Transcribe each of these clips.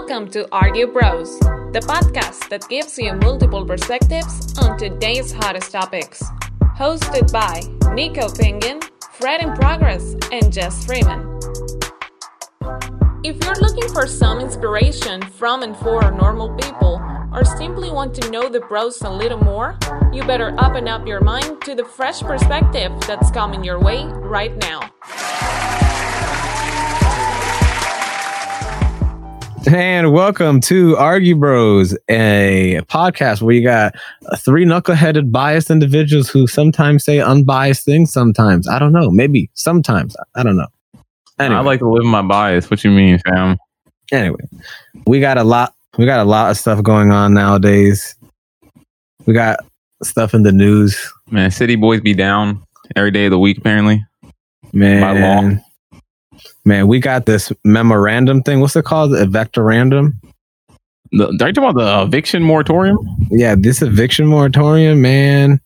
Welcome to Argue Bros, the podcast that gives you multiple perspectives on today's hottest topics. Hosted by Nico Penguin, Fred in Progress, and Jess Freeman. If you're looking for some inspiration from and for normal people, or simply want to know the bros a little more, you better open up your mind to the fresh perspective that's coming your way right now. And welcome to Argue Bros, a podcast where you got three knuckleheaded, biased individuals who sometimes say unbiased things. Sometimes I don't know. Maybe sometimes I don't know. Anyway. I like to live my bias. What you mean, fam? Anyway, we got a lot. We got a lot of stuff going on nowadays. We got stuff in the news. Man, city boys be down every day of the week. Apparently, man. Man, we got this memorandum thing. What's it called? A vector random. The, are you talking about the eviction moratorium? Yeah, this eviction moratorium, man,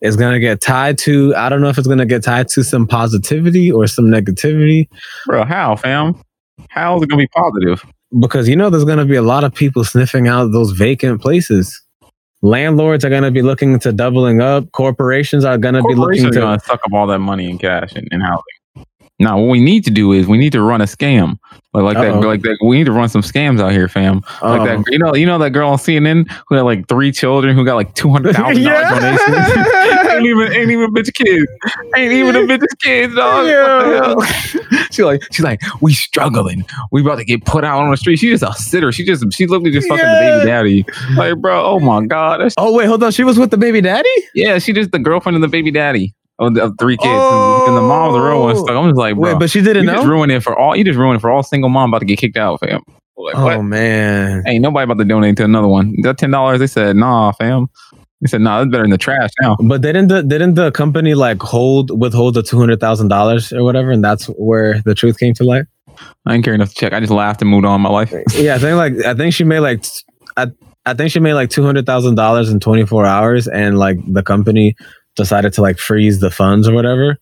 is gonna get tied to. I don't know if it's gonna get tied to some positivity or some negativity. Bro, how, fam? How is it gonna be positive? Because you know, there's gonna be a lot of people sniffing out those vacant places. Landlords are gonna be looking to doubling up. Corporations are gonna be looking to suck up all that money in cash and, and housing. Now, what we need to do is we need to run a scam. Like, like that, like that. We need to run some scams out here, fam. Like that. You know, you know that girl on CNN who had like three children who got like two hundred thousand dollars donations. ain't even, ain't even bitch kids. Ain't even a bitch kids, dog. Yeah. she like, she's like, we struggling. We about to get put out on the street. She's just a sitter. She just, she literally just fucking yeah. the baby daddy. Like, bro, oh my god. oh wait, hold on. She was with the baby daddy. Yeah, she just the girlfriend of the baby daddy of, the, of three kids, oh, and the mom was the real one stuck. Oh. I'm just like, bro, wait, but she didn't you know. Just ruin it for all. You just ruined it for all single mom about to get kicked out, fam. Like, oh what? man, ain't nobody about to donate to another one. That ten dollars, they said, nah, fam. They said, nah, that's better in the trash now. But didn't the didn't the company like hold withhold the two hundred thousand dollars or whatever, and that's where the truth came to light? I didn't care enough to check. I just laughed and moved on my life. yeah, I think like I think she made like I I think she made like two hundred thousand dollars in twenty four hours, and like the company decided to like freeze the funds or whatever.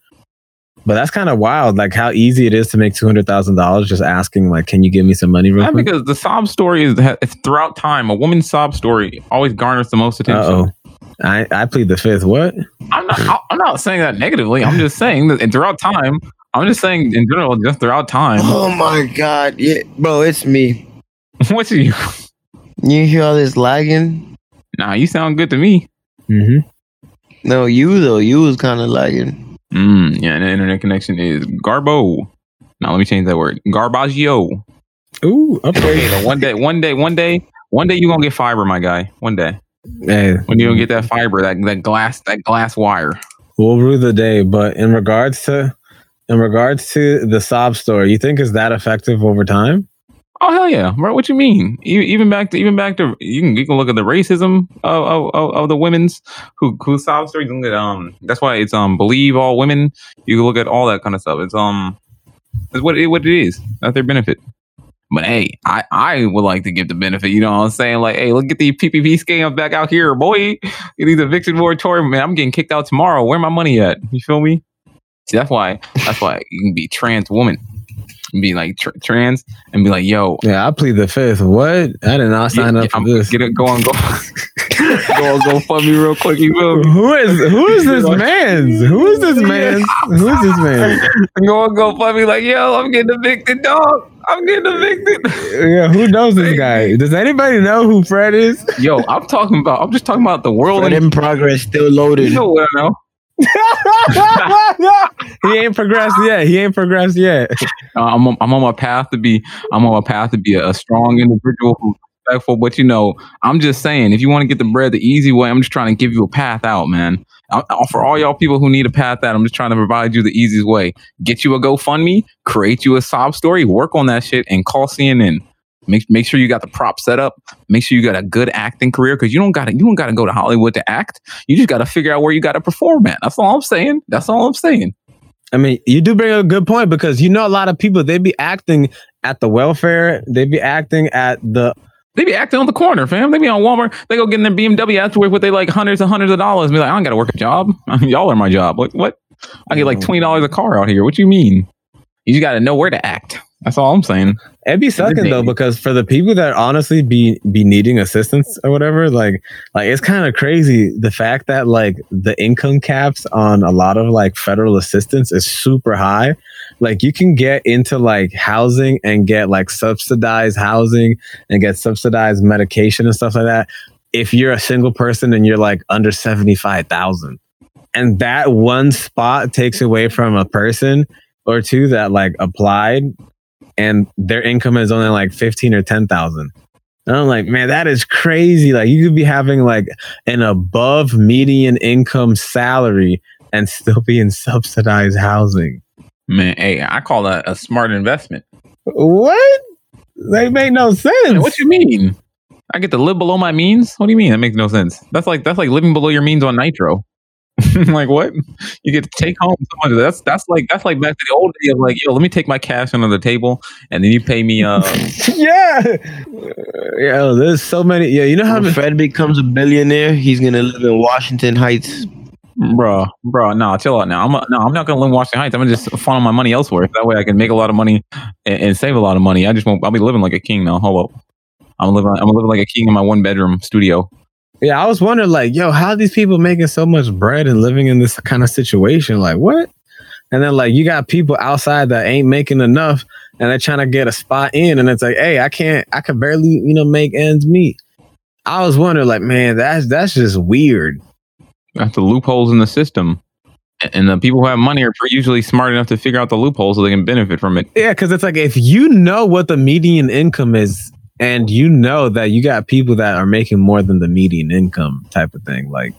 But that's kind of wild, like how easy it is to make two hundred thousand dollars just asking, like, "Can you give me some money?" Real yeah, quick? Because the sob story is throughout time, a woman's sob story always garners the most attention. oh I I plead the fifth. What? I'm not. I'm not saying that negatively. I'm just saying that throughout time. I'm just saying in general, just throughout time. Oh my god, yeah, bro, it's me. What's you? You hear all this lagging? Nah, you sound good to me. Mm-hmm. No, you though. You was kind of lagging. Mm, yeah, and the internet connection is Garbo. Now let me change that word. Garbaggio. Ooh, okay. okay one day, one day, one day, one day you gonna get fiber, my guy. One day. Hey, when you gonna get that fiber, that that glass, that glass wire. We'll rue the day. But in regards to in regards to the sob story, you think is that effective over time? Oh hell yeah, bro! What you mean? Even back to even back to you can you can look at the racism of of, of the women's who who sob stories. Look at um that's why it's um believe all women. You can look at all that kind of stuff. It's um it's what it what it is. That's their benefit. But hey, I I would like to give the benefit. You know what I'm saying? Like, hey, look at the PPP scams back out here, boy. These eviction moratorium, man. I'm getting kicked out tomorrow. Where my money at? You feel me? See, that's why that's why you can be trans woman be like tr- trans and be like, yo. Yeah, I plead the fifth. What? I did not sign up for I'm, this. Get it, go on, go. go on, go fund me real quick. You will. Who is who is this man? Who is this man? Who is this man? Go on, go fund me. Like, yo, I'm getting evicted, dog. I'm getting evicted. Yeah, who knows this guy? Does anybody know who Fred is? Yo, I'm talking about. I'm just talking about the world Fred in progress, still loaded. You know what I know. He ain't progressed yet. He ain't progressed yet. Uh, I'm on, I'm on my path to be I'm on my path to be a, a strong individual who's respectful. But you know, I'm just saying, if you want to get the bread the easy way, I'm just trying to give you a path out, man. I, for all y'all people who need a path out, I'm just trying to provide you the easiest way. Get you a GoFundMe, create you a sob story, work on that shit, and call CNN. Make make sure you got the prop set up. Make sure you got a good acting career because you don't got to you don't got to go to Hollywood to act. You just got to figure out where you got to perform at. That's all I'm saying. That's all I'm saying. I mean, you do bring a good point because you know a lot of people they be acting at the welfare, they be acting at the they be acting on the corner, fam. They be on Walmart. They go get in their BMW afterwards with they like hundreds and hundreds of dollars. Be like, I don't got to work a job. I mean, y'all are my job. What? What? I get like twenty dollars a car out here. What you mean? You just got to know where to act. That's all I'm saying. It'd be sucking though because for the people that honestly be be needing assistance or whatever, like like it's kind of crazy the fact that like the income caps on a lot of like federal assistance is super high. Like you can get into like housing and get like subsidized housing and get subsidized medication and stuff like that if you're a single person and you're like under 75,000. And that one spot takes away from a person or two that like applied and their income is only like 15 or 10,000. And I'm like, man, that is crazy. Like you could be having like an above median income salary and still be in subsidized housing. Man, hey, I call that a smart investment. What? They make no sense. What you mean? I get to live below my means? What do you mean? That makes no sense. That's like that's like living below your means on nitro. like what? You get to take home so much. That's that's like that's like back to the old day of like, yo, let me take my cash under the table and then you pay me uh yeah. Yeah, there's so many. Yeah, you know how When Fred becomes a billionaire, he's gonna live in Washington Heights. bro, bro, nah, chill out now. I'm no, I'm not gonna live in Washington Heights. I'm gonna just funnel my money elsewhere. That way I can make a lot of money and, and save a lot of money. I just won't I'll be living like a king now. Hold up. I'm living I'm living like a king in my one bedroom studio. Yeah, I was wondering, like, yo, how are these people making so much bread and living in this kind of situation? Like, what? And then, like, you got people outside that ain't making enough and they're trying to get a spot in. And it's like, hey, I can't, I can barely, you know, make ends meet. I was wondering, like, man, that's that's just weird. That's the loopholes in the system. And the people who have money are usually smart enough to figure out the loopholes so they can benefit from it. Yeah, because it's like if you know what the median income is and you know that you got people that are making more than the median income type of thing, like,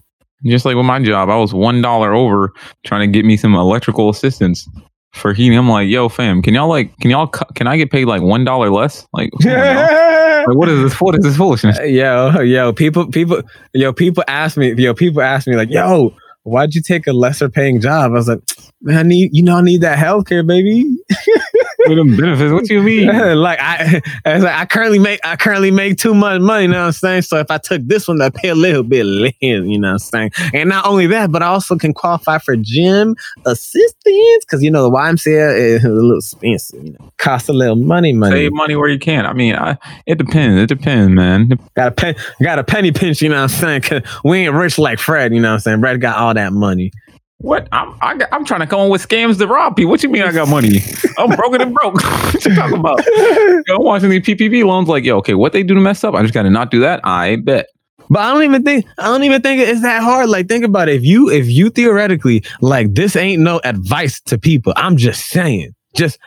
Just like with my job, I was one dollar over trying to get me some electrical assistance for heating. I'm like, yo, fam, can y'all like, can y'all, can I get paid like one dollar less? Like, now. like, what is this? What is this foolishness? yo, yo, people, people, yo, people ask me, yo, people ask me like, yo, why'd you take a lesser paying job? I was like, man, I need, you know, I need that healthcare, baby. With them benefits, what you mean? like I, I like, I currently make, I currently make too much money. You know what I'm saying? So if I took this one, I pay a little bit less. You know what I'm saying? And not only that, but I also can qualify for gym assistance because you know the YMCA is a little expensive. You know, cost a little money, money. Save money where you can. I mean, I, it depends. It depends, man. Got a pen, got a penny pinch, you know what I'm saying? 'Cause we ain't rich like Fred, you know what I'm saying? Fred got all that money. What? I'm I got, I'm trying to come up with scams to rob people. What you mean I got money? I'm broken and broke. what you talking about? Yo, I'm watching these PPP loans. Like, yo, okay, what they do to mess up? I just got to not do that. I bet. But I don't even think I don't even think it's that hard. Like think about it. If you if you theoretically like this ain't no advice to people. I'm just saying. Just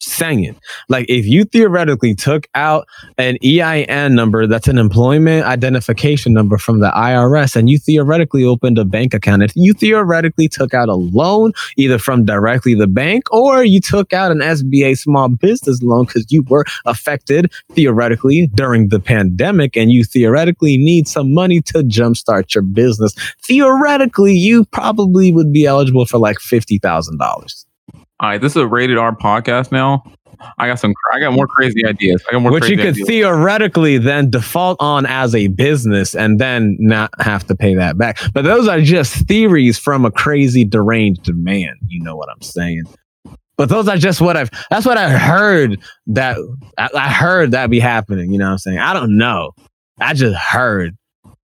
saying. It like if you theoretically took out an EIN number that's an employment identification number from the IRS and you theoretically opened a bank account, if you theoretically took out a loan either from directly the bank or you took out an SBA small business loan because you were affected theoretically during the pandemic and you theoretically need some money to jumpstart your business, theoretically you probably would be eligible for like $50,000. All right, this is a rated R podcast now. I got some. I got more crazy ideas. I got more which you could ideas. theoretically then default on as a business and then not have to pay that back. But those are just theories from a crazy deranged man. You know what I'm saying? But those are just what I've. That's what I heard that I, I heard that be happening. You know what I'm saying? I don't know. I just heard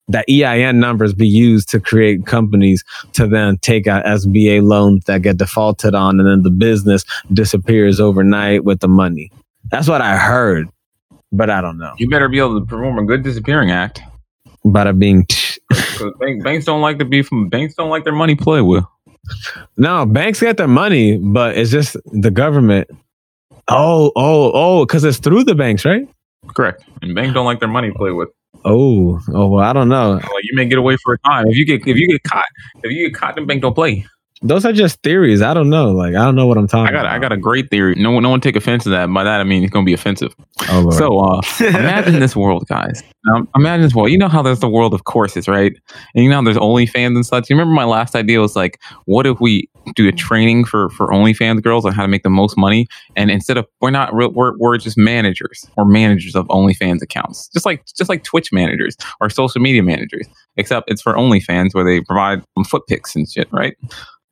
that EIN numbers be used to create companies to then take out SBA loans that get defaulted on, and then the business disappears overnight with the money. That's what I heard, but I don't know. You better be able to perform a good disappearing act. Bada bank, banks don't like to be from. Banks don't like their money played with. No, banks get their money, but it's just the government. Oh, oh, oh, because it's through the banks, right? Correct. And banks don't like their money played with. Oh, oh, well, I don't know. Like you may get away for a time. If you get if you get caught, if you get caught, then bank don't play. Those are just theories. I don't know. Like, I don't know what I'm talking I got about. I got a great theory. No one no one take offense to that. By that I mean it's gonna be offensive. Oh, Lord. So uh, imagine this world, guys. Now, imagine this world. You know how there's the world of courses, right? And you know how there's OnlyFans and such. You remember my last idea was like, what if we do a training for for OnlyFans girls on how to make the most money? And instead of we're not real, we're we're just managers. We're managers of OnlyFans accounts, just like just like Twitch managers or social media managers. Except it's for OnlyFans where they provide foot pics and shit, right?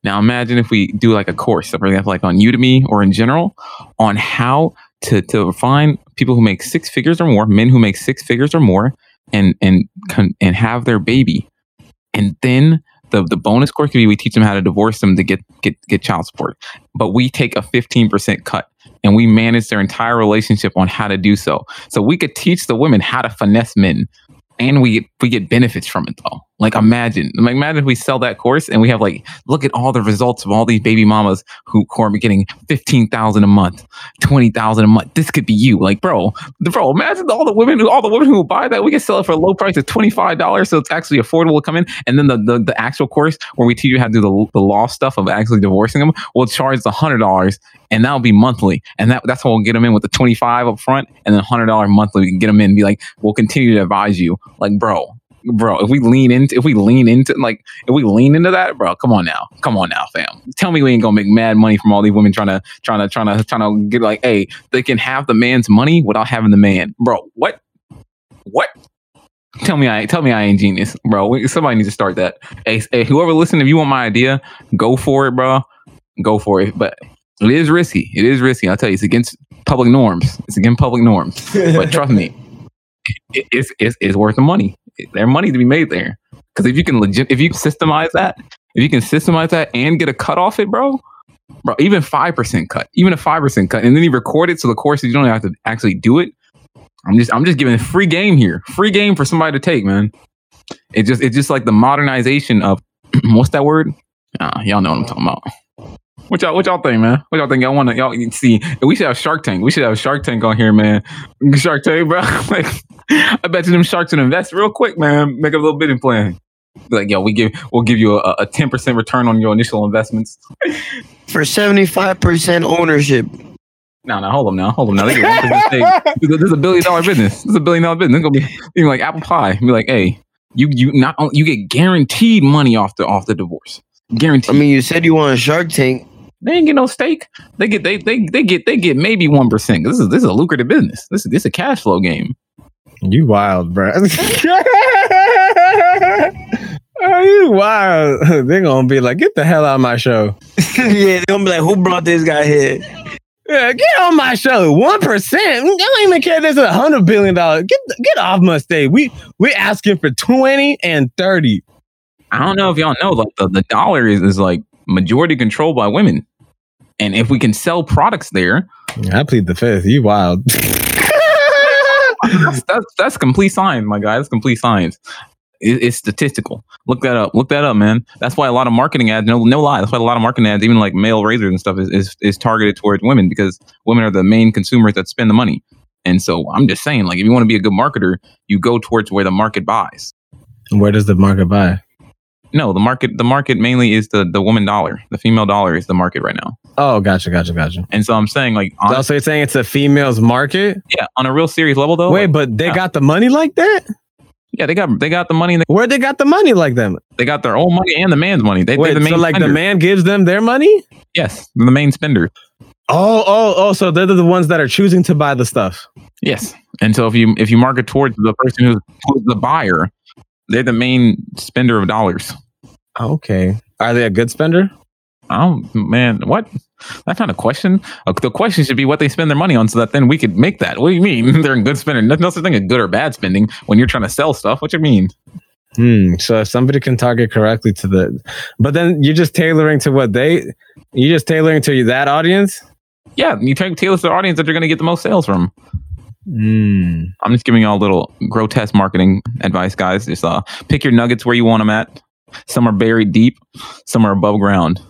Now imagine if we do like a course, for example, like on Udemy or in general, on how to to find people who make six figures or more, men who make six figures or more, and and and have their baby, and then the the bonus course could be we teach them how to divorce them to get get get child support, but we take a fifteen percent cut and we manage their entire relationship on how to do so. So we could teach the women how to finesse men, and we we get benefits from it though. Like imagine, like imagine if we sell that course and we have like look at all the results of all these baby mamas who, are getting fifteen thousand a month, twenty thousand a month. This could be you, like bro, bro. Imagine all the women, who all the women who buy that. We can sell it for a low price of twenty five dollars, so it's actually affordable to come in. And then the, the the actual course where we teach you how to do the the law stuff of actually divorcing them, we'll charge the hundred dollars, and that'll be monthly. And that that's how we'll get them in with the twenty five up front, and then hundred dollar monthly. We can get them in and be like, we'll continue to advise you, like bro bro, if we lean into if we lean into like if we lean into that, bro, come on now. Come on now, fam. Tell me we ain't gonna make mad money from all these women trying to trying to trying to trying to get like, hey, they can have the man's money without having the man. Bro, what? What? Tell me I tell me I ain't genius, bro. Somebody needs to start that. Hey, hey, whoever listen, if you want my idea, go for it, bro. Go for it. But it is risky. It is risky. I'll tell you, it's against public norms. It's against public norms. But trust me, it, it's, it's it's worth the money. There's money to be made there. Because if you can legit, if you systemize that, if you can systemize that and get a cut off it, bro, bro, even five percent cut, even a five percent cut, and then you record it so the course you don't have to actually do it. I'm just I'm just giving a free game here, free game for somebody to take, man. It just it's just like the modernization of what's that word? Ah, y'all know what I'm talking about. What y'all, what y'all think, man? What y'all think? Y'all want to, y'all see? We should have Shark Tank. We should have Shark Tank on here, man. Shark Tank, bro. like, I bet you them sharks would invest real quick, man. Make a little bidding plan. Be Like, yo, we give, we'll give you a ten percent return on your initial investments. For seventy five percent ownership. No, no, hold them now, hold them now. They get 1% stake. This is- a billion dollar business. This is a billion dollar business. It's gonna be even like apple pie. Be like, hey, you, you not, you get guaranteed money off the off the divorce. Guaranteed. I mean, you said you want a Shark Tank. They ain't get no stake. They get they they they get they get maybe one percent. This is this is a lucrative business. This is this is a cash flow game. You wild, bro. Oh, Are you wild? They're gonna be like, get the hell out of my show. yeah, they're gonna be like, who brought this guy here? Yeah, get on my show. One percent. Mm, I don't even care. if This is a hundred billion dollars. Get get off my stage. We we asking for twenty and thirty. I don't know if y'all know, like the, the dollar is, is like majority controlled by women. And if we can sell products there, I plead the fifth. You wild. that's that's, that's complete science, my guy. That's complete science. It, it's statistical. Look that up. Look that up, man. That's why a lot of marketing ads, no, no lie. That's why a lot of marketing ads, even like male razors and stuff, is, is is targeted towards women because women are the main consumers that spend the money. And so I'm just saying, like, if you want to be a good marketer, you go towards where the market buys. Where does the market buy? No, the market the market mainly is the the woman dollar. The female dollar is the market right now. Oh, gotcha, gotcha, gotcha. And so I'm saying, like, on, so you're saying it's a female's market? yeah, on a real serious level though. Wait, like, but they yeah. got the money like that? yeah, they got they got the money. And Where they got the money like them? they got their own money and the man's money. They, Wait, the main so like the man gives them their money? Yes, the main spender. Oh, oh, oh! So they're the ones that are choosing to buy the stuff. Yes. And so if you if you market towards the person who's, who's the buyer, they're the main spender of dollars. Okay. Are they a good spender? Oh man, what? That's not a question. Uh, The question should be what they spend their money on, so that then we could make that. What do you mean they're in good spending? There's no such thing as good or bad spending when you're trying to sell stuff. What you mean? Hmm. So if somebody can target correctly to the, but then you're just tailoring to what they, you're just tailoring to that audience. Yeah, you take tailor to the audience that you're going to get the most sales from. Hmm. I'm just giving y'all a little grotesque marketing advice, guys. Just uh, pick your nuggets where you want them at. Some are buried deep, some are above ground.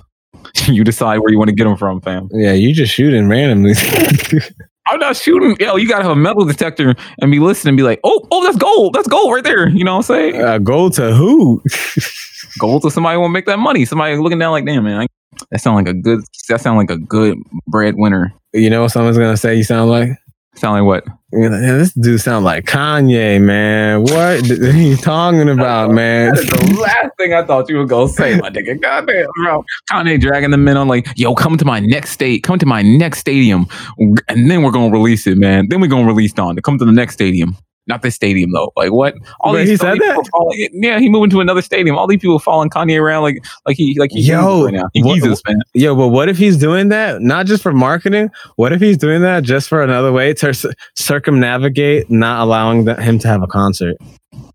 you decide where you want to get them from, fam. Yeah, you just shooting randomly. I'm not shooting. Yo, you gotta have a metal detector and be listening and be like, oh, oh, that's gold. That's gold right there. You know what I'm saying? uh, go to who? Gold to somebody who want to make that money. Somebody looking down like, damn, man, I, that sound like a good. That sound like a good breadwinner. you know what someone's gonna say? You sound like. Sound like what? "Yeah, this dude sound like Kanye, man. What are you talking about, man? That's the last thing I thought you were gonna say, my nigga. Goddamn, bro. Kanye dragging the men on like, yo, come to my next state, come to my next stadium, and then we're gonna release it, man. Then we're gonna release Donda come to the next stadium. Not this stadium though. Like what? All Wait, these he said all these that? people Following, yeah, he moving to another stadium. All these people following Kanye around like like he like he's Yo, Jesus right now. He what- Jesus, man. Yo, but what if he's doing that not just for marketing? What if he's doing that just for another way to circumnavigate not allowing the, him to have a concert?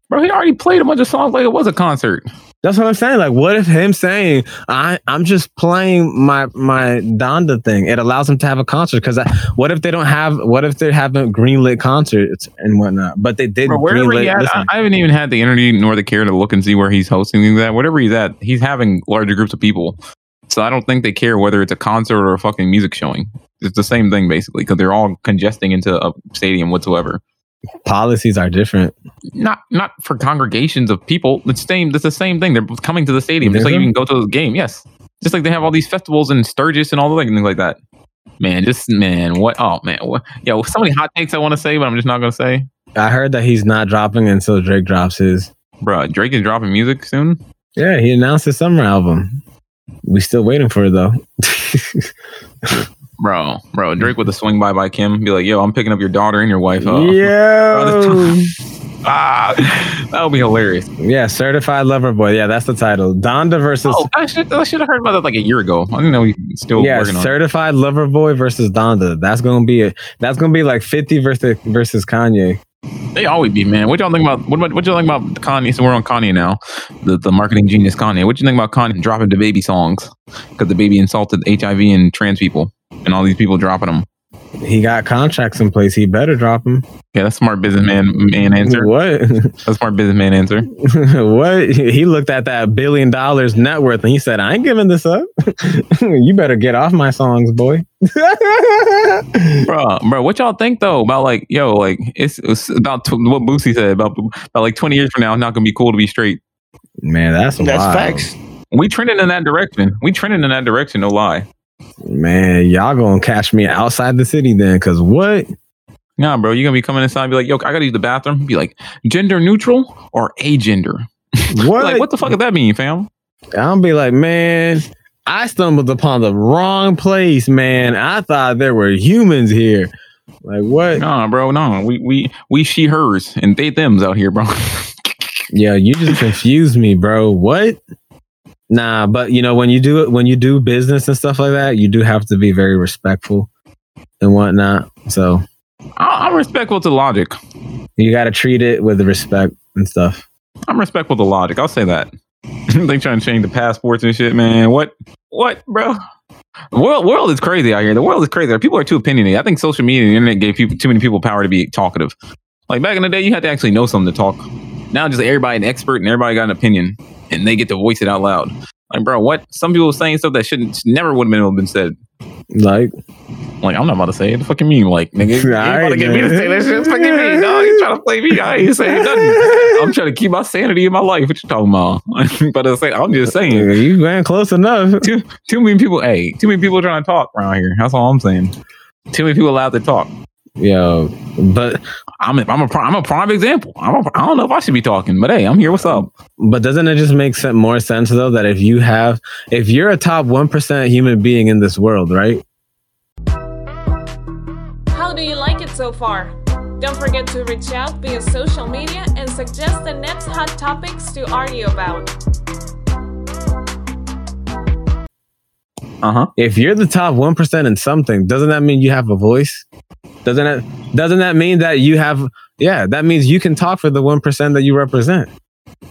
Bro, he already played a bunch of songs like it was a concert. That's what I'm saying. Like, what if him saying, "I I'm just playing my my Donda thing"? It allows him to have a concert. Because what if they don't have? What if they haven't greenlit concerts and whatnot? But they did Bro, wherever greenlit. he at, I, I haven't even had the energy nor the care to look and see where he's hosting things at. Whatever he's at, he's having larger groups of people. So I don't think they care whether it's a concert or a fucking music showing. It's the same thing basically because they're all congesting into a stadium whatsoever. Policies are different. Not not for congregations of people. It's same. It's the same thing. They're coming to the stadium just like you can go to the game. Yes, just like they have all these festivals in Sturgis and all the things like that. Man, just man, what? Oh man, what? Yo, so many hot takes I want to say, but I'm just not gonna say. I heard that he's not dropping until Drake drops his. Bruh, Drake is dropping music soon. Yeah, he announced his summer album. We still waiting for it though. Bro, bro, Drake with a swing by by Kim, be like, "Yo, I'm picking up your daughter and your wife." Uh, Yo. ah, that would be hilarious. yeah, certified lover boy. Yeah, that's the title. Donda versus Oh, I should, I should have heard about that like a year ago. I didn't know we still yeah, working on. it. certified lover boy versus Donda. That's gonna be a that's gonna be like fifty versus versus Kanye. They always be man. What y'all think about what? What, what y'all think about Kanye? So we're on Kanye now, the the marketing genius Kanye. What you think about Kanye dropping DaBaby songs because DaBaby insulted HIV and trans people, and all these people dropping them? He got contracts in place. He better drop them. Yeah, that's smart businessman man answer. What? That's smart businessman answer. what? He looked at that billion dollars net worth and he said, "I ain't giving this up. you better get off my songs, boy." bro, bro, what y'all think though about like, yo, like it's, it's about tw- what Boosie said about about like twenty years from now, it's not gonna be cool to be straight. Man, that's That's wild. facts. We trending in that direction. We trending in that direction. No lie. Man, y'all gonna catch me outside the city then? Cause what? Nah, bro, you gonna be coming inside and be like, yo, I gotta use the bathroom. Be like, gender neutral or agender? What? Like, what the fuck does that mean, fam? I'll be like, man, I stumbled upon the wrong place, man. I thought there were humans here. Like what? Nah, bro, no. We we we she hers and they thems out here, bro. Yeah, you just confused me, bro. What? Nah, but you know when you do it when you do business and stuff like that, you do have to be very respectful and whatnot. So I'm respectful to logic. you got to treat it with respect and stuff. I'm respectful to logic. I'll say that. they trying to change the passports and shit, man. What? What, bro? The world, world is crazy out here. The world is crazy. People are too opinionated. I think social media and the internet gave people, too many people power to be talkative. Like back in the day, you had to actually know something to talk. Now, just everybody an expert and everybody got an opinion, and they get to voice it out loud. Like, bro, what? Some people saying stuff that shouldn't, never would have been able to been said. Like, Like, I'm not about to say it. The fucking mean, like, nigga, you ain't about to Alright, get me to say that shit. Fucking me, dog. You trying to play me? I ain't saying nothing. I'm trying to keep my sanity in my life. What you talking about? but I say, I'm just saying. you went close enough. Too too many people. Hey, too many people trying to talk around here. That's all I'm saying. Too many people allowed to talk. Yo, but I'm a, I'm a pri- I'm a prime example. I'm a, I don't know if I should be talking, but hey, I'm here. What's up? but doesn't it just make sen- more sense though that if you have if you're a top 1% human being in this world, right? How do you like it so far? Don't forget to reach out via social media and suggest the next hot topics to argue about. Uh huh. If you're the top 1% in something, doesn't that mean you have a voice? Doesn't that doesn't that mean that you have yeah, that means you can talk for the 1% that you represent.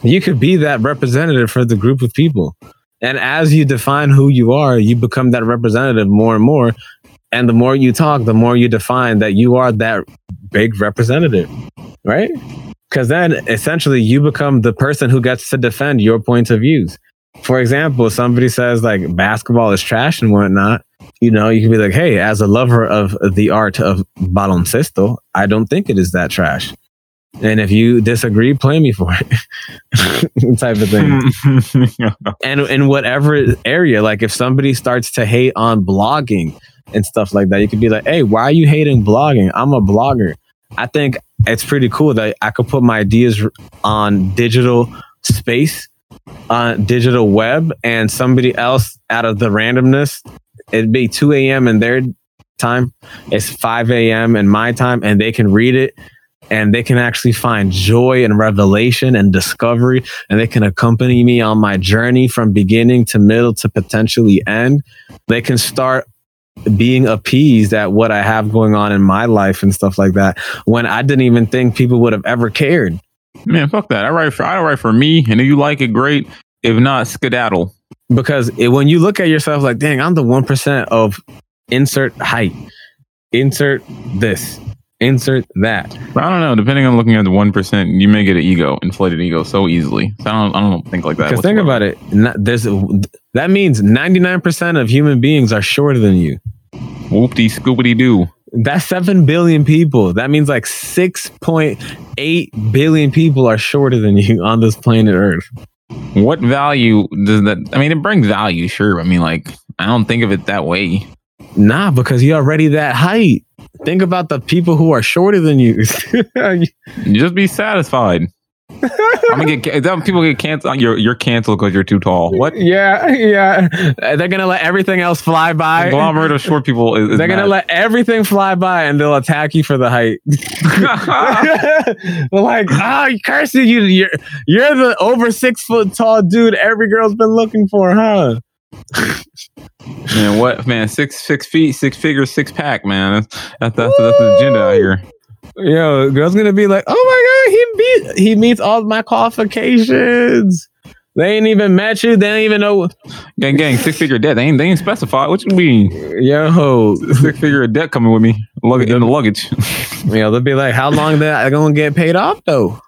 You could be that representative for the group of people. And as you define who you are, you become that representative more and more. And the more you talk, the more you define that you are that big representative, right? Because then essentially you become the person who gets to defend your points of views. For example, somebody says like basketball is trash and whatnot, you know, you can be like, hey, as a lover of the art of baloncesto, I don't think it is that trash. And if you disagree, play me for it, type of thing. and in whatever area, like if somebody starts to hate on blogging and stuff like that, you could be like, hey, why are you hating blogging? I'm a blogger. I think it's pretty cool that I could put my ideas on digital space, on digital web, and somebody else out of the randomness, it'd be 2 a.m. in their time, it's 5 a.m. in my time, and they can read it and they can actually find joy and revelation and discovery and they can accompany me on my journey from beginning to middle to potentially end they can start being appeased at what i have going on in my life and stuff like that when i didn't even think people would have ever cared Man, fuck that. I write for I write for me, and if you like it, great. If not, skedaddle. because it, when you look at yourself like dang i'm the 1% of insert height insert this insert that But I don't know. Depending on looking at the one percent, you may get an ego, inflated ego, so easily. So I don't. I don't think like that. because think about it not, there's that means 99% of human beings are shorter than you Whoopty scoopity doo. That's 7 billion people. That means like 6.8 billion people are shorter than you on this planet Earth. What value does that? I mean, it brings value, sure. I mean, like I don't think of it that way. Nah, because you're already that height. Think about the people who are shorter than you. Just be satisfied. I'm gonna get ca- people get canceled. You're you're canceled because you're too tall. What? yeah, yeah. They're going to let everything else fly by. Conglomerate of short people is, is They're going to mad. let everything fly by and they'll attack you for the height. They're like, oh, you cursing you. You're, you're the over six foot tall dude every girl's been looking for, huh? man, what man? Six six feet, six figures, six pack. Man, that's that's that's, that's the agenda out here. Yo, girl's gonna be like, oh my he meets all my qualifications. They ain't even met you. They don't even know. Gang, gang, six figure debt. They ain't they ain't specified. What you mean? Yo, Six figure debt coming with me. Luggage in the luggage. yo, they'll be like, how long that I gonna get paid off though?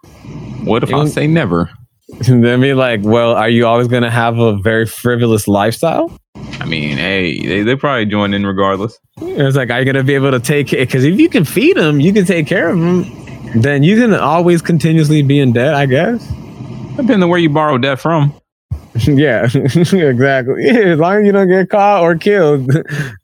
What if I say never? They'll be like, well, are you always gonna have a very frivolous lifestyle? I mean, hey, they they probably join in regardless. It's like, are you gonna be able to take it? Because if you can feed them, you can take care of them. Then you can always continuously be in debt, I guess. Depending on where you borrow debt from. yeah, exactly. As long as you don't get caught or killed,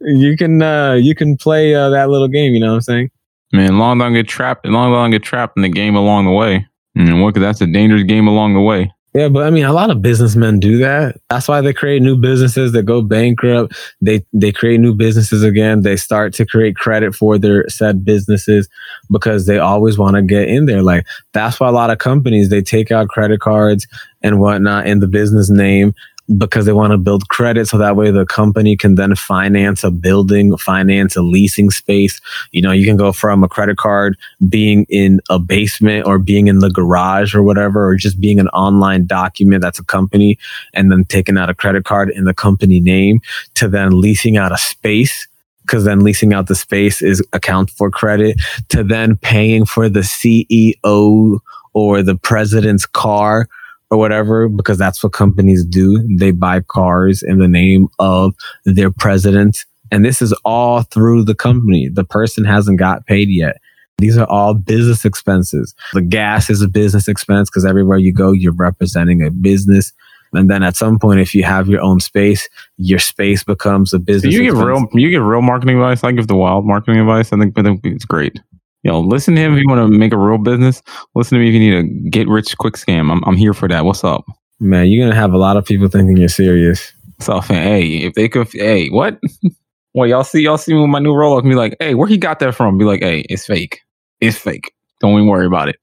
you can uh, you can play uh, that little game. You know what I'm saying? Man, long don't get trapped. Long don't get trapped in the game along the way. And what? That's a dangerous game along the way. Yeah, but I mean, a lot of businessmen do that. That's why they create new businesses that go bankrupt. They they create new businesses again. They start to create credit for their said businesses because they always want to get in there. Like that's why a lot of companies they take out credit cards and whatnot in the business name because they want to build credit so that way the company can then finance a building, finance a leasing space. You know, you can go from a credit card being in a basement or being in the garage or whatever, or just being an online document that's a company and then taking out a credit card in the company name to then leasing out a space. Because then leasing out the space is account for credit to then paying for the CEO or the president's car or whatever, because that's what companies do. They buy cars in the name of their president. And this is all through the company. The person hasn't got paid yet. These are all business expenses. The gas is a business expense because everywhere you go, you're representing a business. And then at some point, if you have your own space, your space becomes a So business. you give real you give real marketing advice. I give the wild marketing advice. I think, I think it's great. You know, listen to him if you want to make a real business. Listen to me if you need a get rich quick scam. I'm I'm here for that. What's up? Man, you're gonna have a lot of people thinking you're serious. So hey, if they could, hey, what? Well, y'all see, y'all see me with my new Rolex. Be like, hey, where he got that from? Be like, hey, it's fake. It's fake. Don't even worry about it.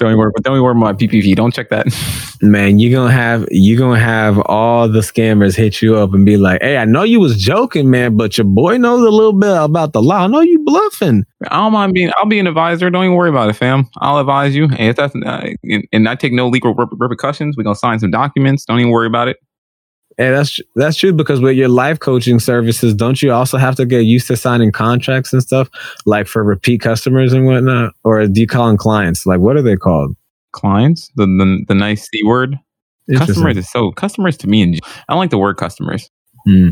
Don't worry. But don't worry about my PPP. Don't check that. Man, you're gonna have you're gonna have all the scammers hit you up and be like, "Hey, I know you was joking, man, but your boy knows a little bit about the law. I know you bluffing." I don't mind being. I'll be an advisor. Don't even worry about it, fam. I'll advise you. And if that's uh, and, and I take no legal repercussions. We're gonna sign some documents. Don't even worry about it. Hey, that's that's true because with your life coaching services, don't you also have to get used to signing contracts and stuff, like for repeat customers and whatnot, or do you call them clients? Like, what are they called? Clients, the the, the nice c word. Customers is so customers to me. And I don't like the word customers. Hmm.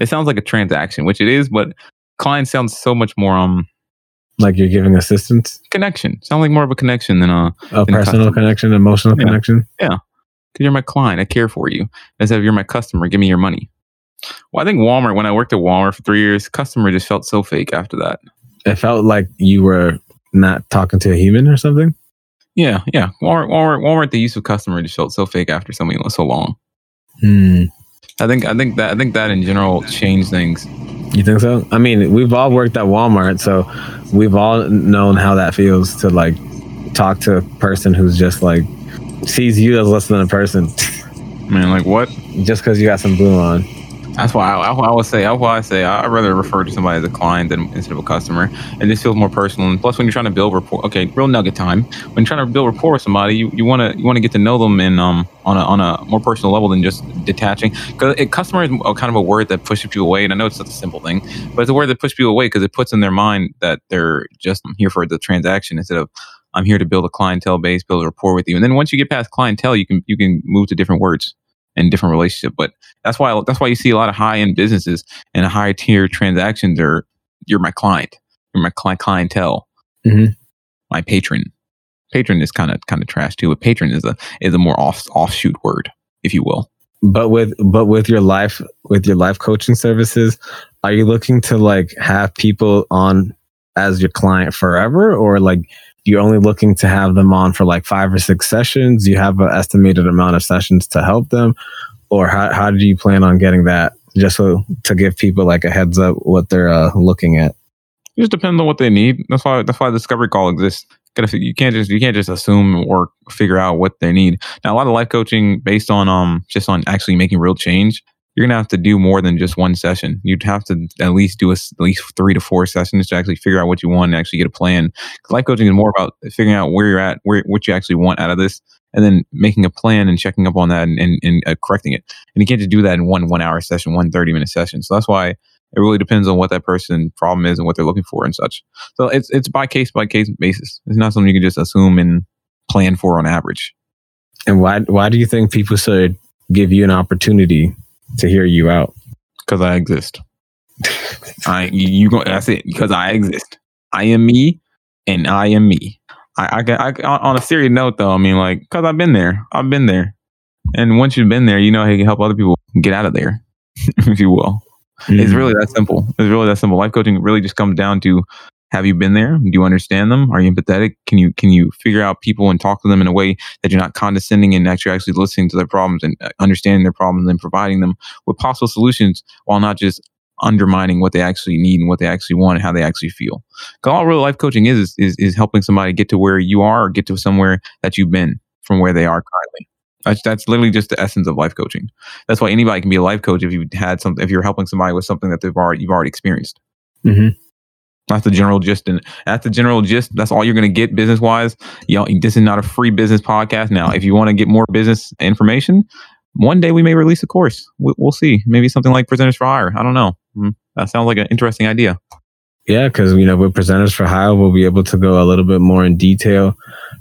It sounds like a transaction, which it is, but client sounds so much more um Like you're giving assistance, connection. Sound like more of a connection than uh a In personal connection, emotional connection. Yeah. connection. Because you're my client. I care for you. Instead of you're my customer, give me your money. Well, I think Walmart, when I worked at Walmart for three years, customer just felt so fake after that. It felt like you were not talking to a human or something. Yeah, yeah. Walmart, Walmart, Walmart. The use of customer just felt so fake after so many so long. Hmm. I think, I think that, I think that in general changed things. You think so? I mean, we've all worked at Walmart, so we've all known how that feels to like talk to a person who's just like sees you as less than a person Man, like what? just because you got some blue on. That's why I, I, I would say. That's why I say I'd rather refer to somebody as a client than instead of a customer, and this feels more personal. And plus, when you're trying to build rapport, okay, real nugget time. When you're trying to build rapport with somebody, you you want to you want to get to know them in um on a on a more personal level than just detaching. Because customer is a kind of a word that pushes you away, and I know it's such a simple thing, but it's a word that pushes people away because it puts in their mind that they're just here for the transaction instead of I'm here to build a clientele base, build a rapport with you. And then once you get past clientele, you can you can move to different words and different relationship. But that's why that's why you see a lot of high end businesses and high tier transactions are you're my client, you're my cli- clientele, Mhm. my patron. Patron is kind of kind of trash too. But patron is a is a more off offshoot word, if you will. But with but with your life with your life coaching services, are you looking to like have people on as your client forever, or like you're only looking to have them on for like five or six sessions? You have an estimated amount of sessions to help them, or how how do you plan on getting that? Just so to give people like a heads up what they're uh, looking at. It just depends on what they need. That's why that's why discovery call exists. You can't just you can't just assume or figure out what they need. Now a lot of life coaching based on um just on actually making real change. You're gonna have to do more than just one session. You'd have to at least do a at least three to four sessions to actually figure out what you want and actually get a plan. life coaching is more about figuring out where you're at, where what you actually want out of this, and then making a plan and checking up on that and, and, and uh, correcting it. And you can't just do that in one one hour session, one 30 minute session. So that's why it really depends on what that person problem is and what they're looking for and such. So it's it's by case by case basis. It's not something you can just assume and plan for on average. And why why do you think people should give you an opportunity to hear you out? Because I exist. I you go. That's it. Because I exist. I am me, and I am me. I, I, can- I on on a serious note though. I mean, like, because I've been there. I've been there. And once you've been there, you know how you can help other people get out of there, if you will. It's mm. really that simple. It's really that simple. Life coaching really just comes down to have you been there? Do you understand them? Are you empathetic? Can you can you figure out people and talk to them in a way that you're not condescending and actually actually listening to their problems and uh, understanding their problems and providing them with possible solutions while not just undermining what they actually need and what they actually want and how they actually feel. Because all real life coaching is, is is helping somebody get to where you are or get to somewhere that you've been from where they are currently. That's that's literally just the essence of life coaching. That's why anybody can be a life coach if you had something if you're helping somebody with something that they've already you've already experienced. Mhm. That's the general gist, and that's the general gist. That's all you're going to get business wise. Know, this is not a free business podcast. Now, if you want to get more business information, one day we may release a course. We, we'll see. Maybe something like presenters for hire. I don't know. Hmm, That sounds like an interesting idea. Yeah, because you know, with presenters for hire, we'll be able to go a little bit more in detail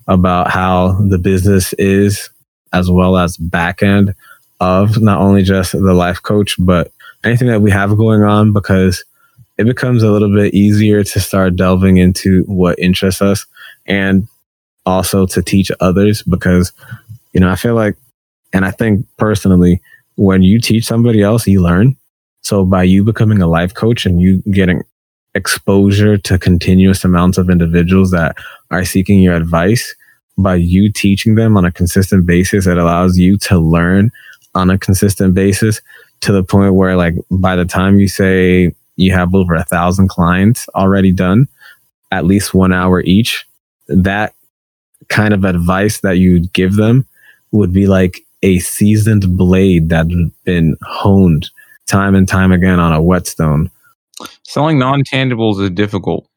about how the business is, as well as back end of not only just the life coach, but anything that we have going on. Because it becomes a little bit easier to start delving into what interests us, and also to teach others. Because you know, I feel like, and I think personally, when you teach somebody else, you learn. So by you becoming a life coach and you getting exposure to continuous amounts of individuals that are seeking your advice by you teaching them on a consistent basis it allows you to learn on a consistent basis to the point where like by the time you say you have over a thousand clients already done at least one hour each that kind of advice that you'd give them would be like a seasoned blade that's been honed time and time again on a whetstone Selling non tangibles is difficult.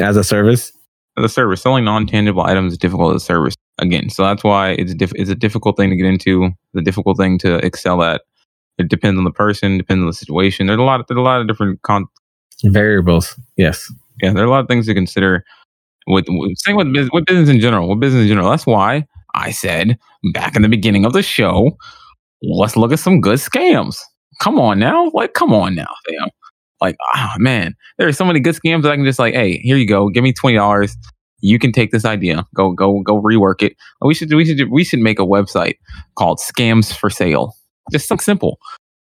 as a service as a service. Selling non-tangible items is difficult as a service. Again, so that's why it's diff- it's a difficult thing to get into. The difficult thing to excel at. It depends on the person, depends on the situation. There's a lot. There's a lot of different. Con- variables yes yeah, there are a lot of things to consider. With, with same with business, with business in general. With business in general, that's why I said back in the beginning of the show, let's look at some good scams. Come on now, like come on now, fam. Like ah man, there are so many good scams that I can just like, hey, here you go, give me twenty dollars. You can take this idea, go go go rework it. We should we should we should make a website called Scams for Sale. Just something simple,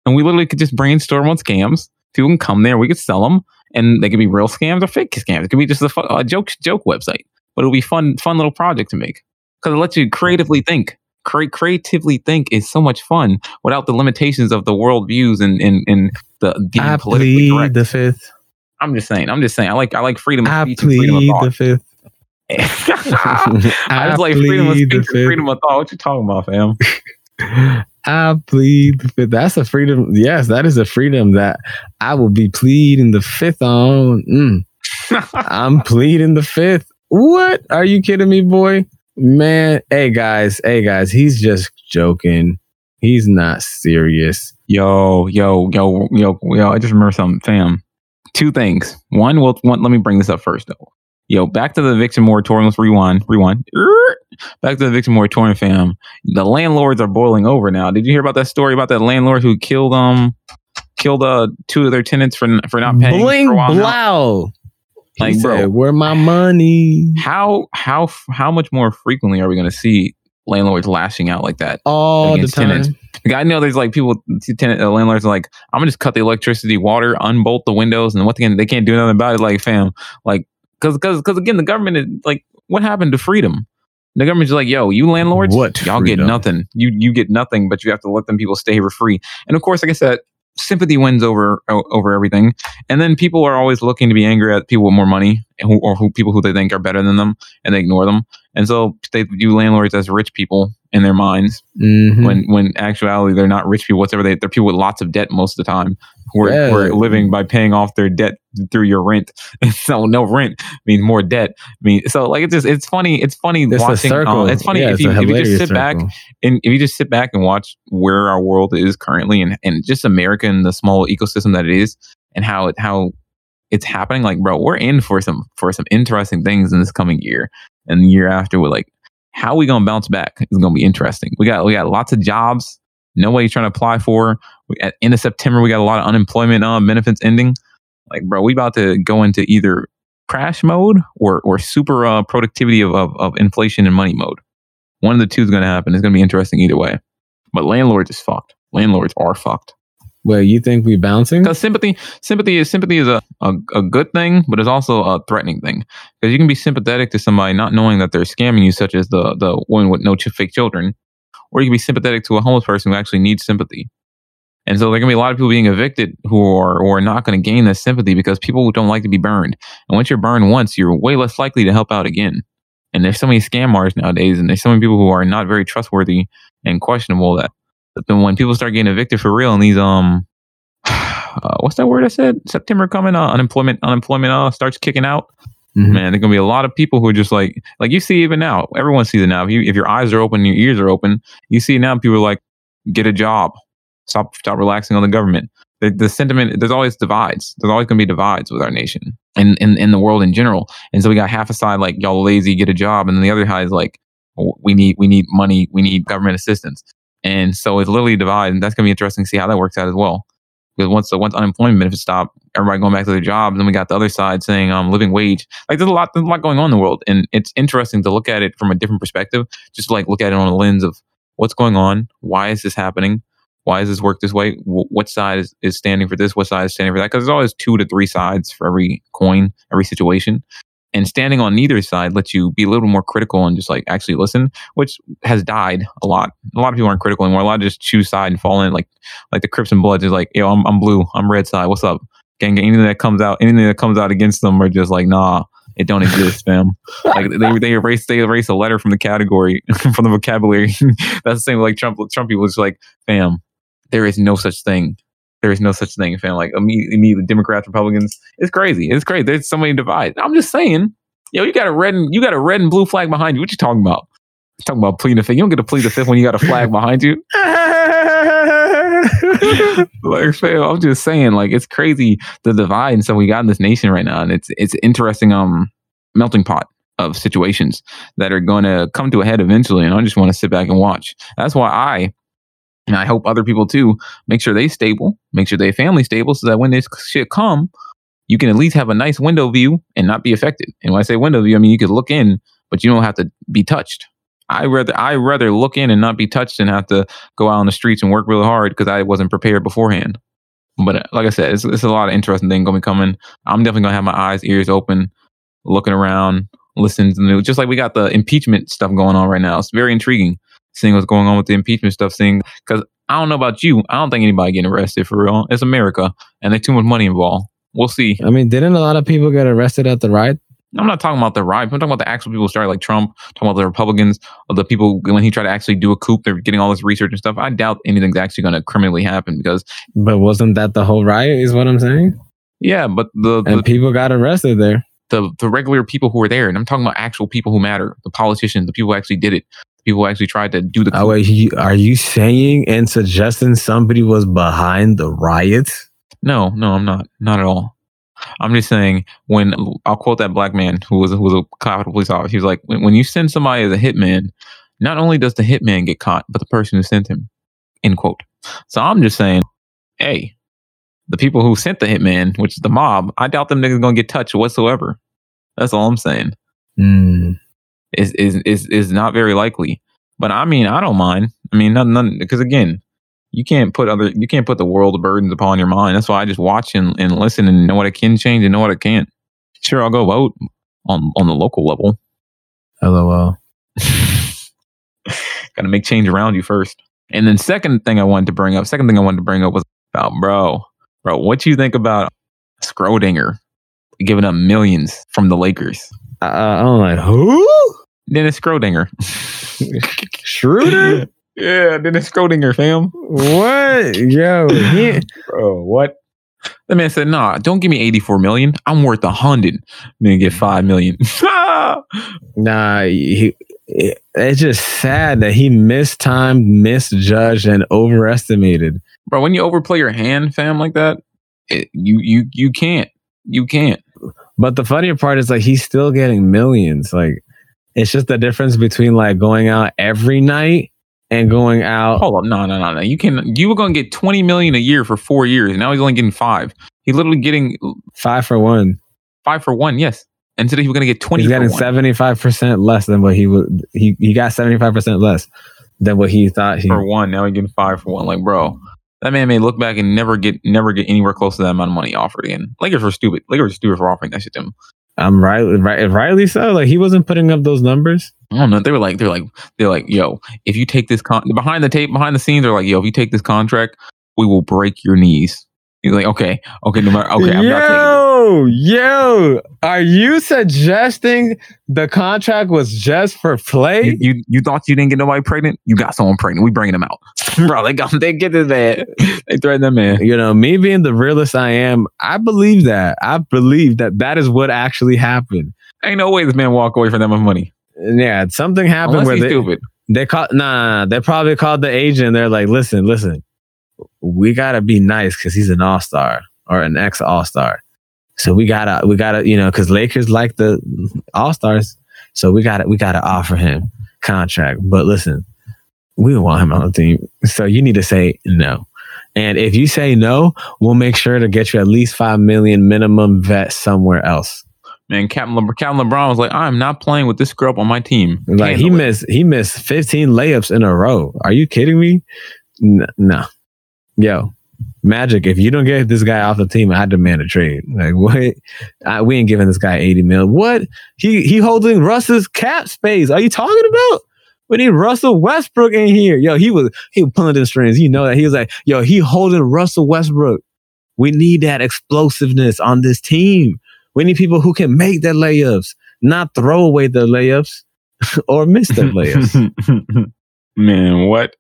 and we literally could just brainstorm on scams. People can come there, we could sell them, and they could be real scams or fake scams. It could be just a, a joke joke website, but it'll be fun fun little project to make because it lets you creatively think. Cre- creatively think is so much fun without the limitations of the world views and and, and the being I politically plead correct. the fifth I'm just saying. I'm just saying. I like I like freedom of I speech and freedom of thought. the fifth. I just like freedom of speech and freedom of thought. What you talking about, fam? I plead the fifth. That's a freedom. Yes, that is a freedom that I will be pleading the fifth on. Mm. I'm pleading the fifth. What? Are you kidding me, boy? Man, hey guys, hey guys, he's just joking. He's not serious. Yo, yo, yo, yo, yo! I just remember something, fam. Two things. One, well, one. Let me bring this up first, though. Yo, back to the eviction moratorium. Let's rewind, rewind. Back to the eviction moratorium, fam. The landlords are boiling over now. Did you hear about that story about that landlord who killed um killed uh two of their tenants for for not paying Bling for a while now? blow. He Like, bro. said, where my money? How how how much more frequently are we going to see landlords lashing out like that? All the time. tenants. Like, I know there's like people, tenant uh, landlords are like, I'm gonna just cut the electricity, water, unbolt the windows, and what they can they can't do nothing about it. Like, fam, like, cause because because again, the government is like, what happened to freedom? The government's like, yo, you landlords, What y'all get nothing. You you get nothing, but you have to let them people stay here for free. And of course, like I said, sympathy wins over over everything. And then people are always looking to be angry at people with more money, who, or who people who they think are better than them, and they ignore them. And so they view landlords as rich people in their minds Mhm. when when actuality they're not rich people whatever they, they're people with lots of debt most of the time who are, Yeah. who are living by paying off their debt through your rent so no rent means more debt i mean so like it's just it's funny it's funny it's watching circle. uh, it's funny Yeah, if, it's you, if you just sit back and if you just sit back and watch where our world is currently and, and just America and the small ecosystem that it is and how it how it's happening, like bro, we're in for some for some interesting things in this coming year and the year after. We're like, how we gonna bounce back is gonna be interesting. We got we got lots of jobs, nobody's trying to apply for. We, at end of September, we got a lot of unemployment uh, benefits ending. Like, bro, we about to go into either crash mode or or super uh, productivity of, of of inflation and money mode. One of the two is going to happen. It's going to be interesting either way. But landlords is fucked. Landlords are fucked. Well, you think we're bouncing? Because sympathy, sympathy is sympathy is a, a, a good thing, but it's also a threatening thing. Because you can be sympathetic to somebody not knowing that they're scamming you, such as the the woman with no ch- fake children, or you can be sympathetic to a homeless person who actually needs sympathy. And so there can be a lot of people being evicted who are are not going to gain that sympathy because people don't like to be burned. And once you're burned once, you're way less likely to help out again. And there's so many scam artists nowadays, and there's so many people who are not very trustworthy and questionable that. But then when people start getting evicted for real, and these um, uh, what's that word I said? September coming, uh, unemployment unemployment uh, starts kicking out. Mhm. Man, there's gonna be a lot of people who are just like like you see even now. Everyone sees it now. If you if your eyes are open, your ears are open, you see now people are like, get a job, stop stop relaxing on the government. The, the sentiment there's always divides. There's always gonna be divides with our nation and in, in the world in general. And so we got half a side like y'all lazy, get a job, and then the other side is like we need we need money, we need government assistance. And so it's literally divided. and that's gonna be interesting to see how that works out as well. Because once the once unemployment benefits stop, everybody going back to their jobs, then we got the other side saying um living wage. Like there's a lot there's a lot going on in the world, and it's interesting to look at it from a different perspective. Just like look at it on a lens of what's going on, why is this happening, why does this work this way, Wh- what side is, is standing for this, what side is standing for that. Because there's always two to three sides for every coin, every situation. And standing on neither side lets you be a little more critical and just like actually listen, which has died a lot. A lot of people aren't critical anymore. A lot of just choose side and fall in. Like like the Crips and Bloods is like, yo, I'm I'm blue, I'm red side. What's up? Gang, gang. Anything that comes out, anything that comes out against them are just like, nah, it don't exist, fam. like they they erase they erase a letter from the category from the vocabulary. That's the same like Trump Trump people just like, fam, there is no such thing. There is no such thing, fam. Like immediately, immediately Democrats, Republicans. It's crazy. It's crazy. There's so many divides. I'm just saying, yo, you got a red and you got a red and blue flag behind you. What you talking about? talking about pleading the fifth. You don't get to plead the fifth when you got a flag behind you. like, fam, I'm just saying, like, it's crazy the divide and so we got in this nation right now, and it's it's interesting um melting pot of situations that are going to come to a head eventually, and I just want to sit back and watch. That's why I. And I hope other people too make sure they stable, make sure they family stable, so that when this shit come, you can at least have a nice window view and not be affected. And when I say window view, I mean you could look in, but you don't have to be touched. I rather I rather look in and not be touched than have to go out on the streets and work really hard because I wasn't prepared beforehand. But uh, like I said, it's, it's a lot of interesting things to be coming. I'm definitely to have my eyes, ears open, looking around, listening to the news. Just like we got the impeachment stuff going on right now. It's very intriguing seeing what's going on with the impeachment stuff. Seeing because I don't know about you, I don't think anybody getting arrested for real. It's America, and there's too much money involved. we'll see. I mean, didn't a lot of people get arrested at the riot? I'm not talking about the riot. I'm talking about the actual people who started, like Trump. Talking about the Republicans, or the people when he tried to actually do a coup. They're getting all this research and stuff. I doubt anything's actually going to criminally happen because But wasn't that the whole riot? Is what I'm saying. yeah, but the the, And people got arrested there. the the regular people who were there, and I'm talking about actual people who matter, the politicians, the people who actually did it, people actually tried to do the. Oh wait, you, are you saying and suggesting somebody was behind the riots? No, no, I'm not. Not at all. I'm just saying when I'll quote that black man who was who was a Capitol police officer. He was like, when, when you send somebody as a hitman, not only does the hitman get caught, but the person who sent him. End quote. So I'm just saying, hey, the people who sent the hitman, which is the mob, I doubt them niggas gonna get touched whatsoever. That's all I'm saying. Hmm. Is is is is not very likely. But I mean, I don't mind. I mean, nothing, nothing because again, you can't put other you can't put the world of burdens upon your mind. That's why I just watch and, and listen and know what I can change and know what I can't. Sure, I'll go vote on on the local level. LOL. Got to make change around you first. And then second thing I wanted to bring up, second thing I wanted to bring up was about bro, bro, what you think about Schrodinger giving up millions from the Lakers? Uh, I'm like, who? Dennis Schrodinger. Schroeder? yeah, Dennis Schrodinger, fam. what? Yo, he, Bro, what? The man said, "Nah, don't give me eighty-four million. I'm worth a hundred. Then get five million. nah, he, it- it's just sad that he mistimed, misjudged, and overestimated. Bro, when you overplay your hand, fam, like that, it, you you you can't. You can't. But the funnier part is like he's still getting millions. Like it's just the difference between like going out every night and going out. Hold on, no, no, no, no. You can. You were gonna get twenty million a year for four years. Now he's only getting five. He's literally getting Five for one. five for one. Yes, and today he was gonna get twenty. He's getting seventy five percent less than what he would. He he got seventy five percent less than what he thought he. for one. Now he's getting five for one. Like, bro, that man may look back and never get never get anywhere close to that amount of money offered again. Lakers were stupid. Lakers were stupid for offering that shit to him. I'm right, right, rightly so. Like he wasn't putting up those numbers. I don't know. They were like, they're like, they're like, yo, if you take this con behind the tape, behind the scenes, they're like, yo, if you take this contract, we will break your knees. He's like, okay, okay, no matter, okay, I'm not taking it. Yo, yo, are you suggesting the contract was just for play? You, you you thought you didn't get nobody pregnant? You got someone pregnant. We bringing them out, bro. They got they get this man. They threaten that man. you know, me being the realist I am, I believe that. I believe that that is what actually happened. Ain't no way this man walk away from that much money yeah, something happened unless where they, stupid. they called. Nah, they probably called the agent. They're like, listen, listen, we gotta be nice because he's an all star or an ex all star. So we gotta, we gotta, you know, because Lakers like the all stars. So we gotta, we gotta offer him contract. But listen, we don't want him on the team. So you need to say no. And if you say no, we'll make sure to get you at least five million minimum vet somewhere else. Man, Captain, Le- Captain LeBron was like, I'm not playing with this girl up on my team. Like he it. missed, he missed 15 layups in a row. Are you kidding me? N- no. Yo, Magic. If you don't get this guy off the team, I demand a trade. Like what? I, we ain't giving this guy 80 mil. What? He he holding Russell's cap space. Are you talking about? We need Russell Westbrook in here. Yo, he was he was pulling the strings. You know that he was like, yo, he holding Russell Westbrook. We need that explosiveness on this team. We need people who can make the layups, not throw away the layups or miss the layups. man, what?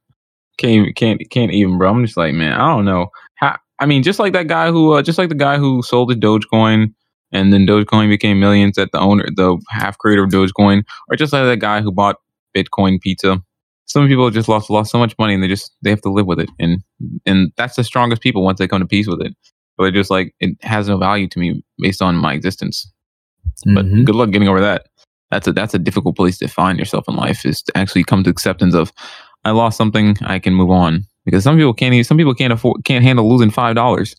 Can't even- can't can't even, bro. I'm just like, man, I don't know. How, I mean, just like that guy who, uh, just like the guy who sold his Dogecoin, and then Dogecoin became millions at the owner, the half creator of Dogecoin, or just like that guy who bought Bitcoin pizza. Some people just lost lost so much money, and they just they have to live with it, and and that's the strongest people once they come to peace with it. But just like it has no value to me based on my existence. But Mhm. good luck getting over that. That's a that's a difficult place to find yourself in life is to actually come to acceptance of I lost something, I can move on. Because some people can't even some people can't afford can't handle losing five dollars.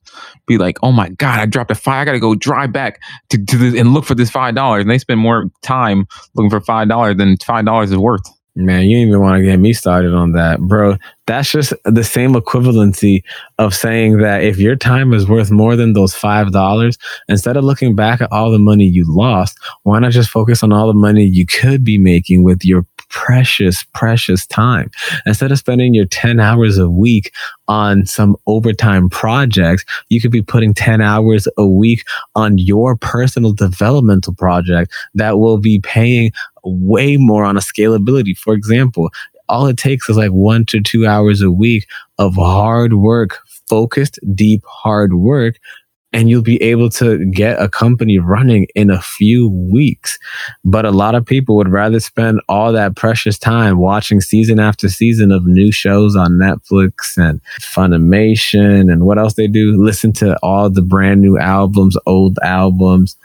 Be like, oh my god, I dropped a five. I gotta go drive back to, to this and look for this five dollars. And they spend more time looking for five dollars than five dollars is worth. Man, you even want to get me started on that, bro. That's just the same equivalency of saying that if your time is worth more than those five dollars, instead of looking back at all the money you lost, why not just focus on all the money you could be making with your precious, precious time. Instead of spending your 10 hours a week on some overtime projects, you could be putting 10 hours a week on your personal developmental project that will be paying way more on a scalability. For example, all it takes is like one to two hours a week of hard work, focused, deep, hard work and you'll be able to get a company running in a few weeks. But a lot of people would rather spend all that precious time watching season after season of new shows on Netflix and Funimation and what else they do. Listen to all the brand new albums, old albums.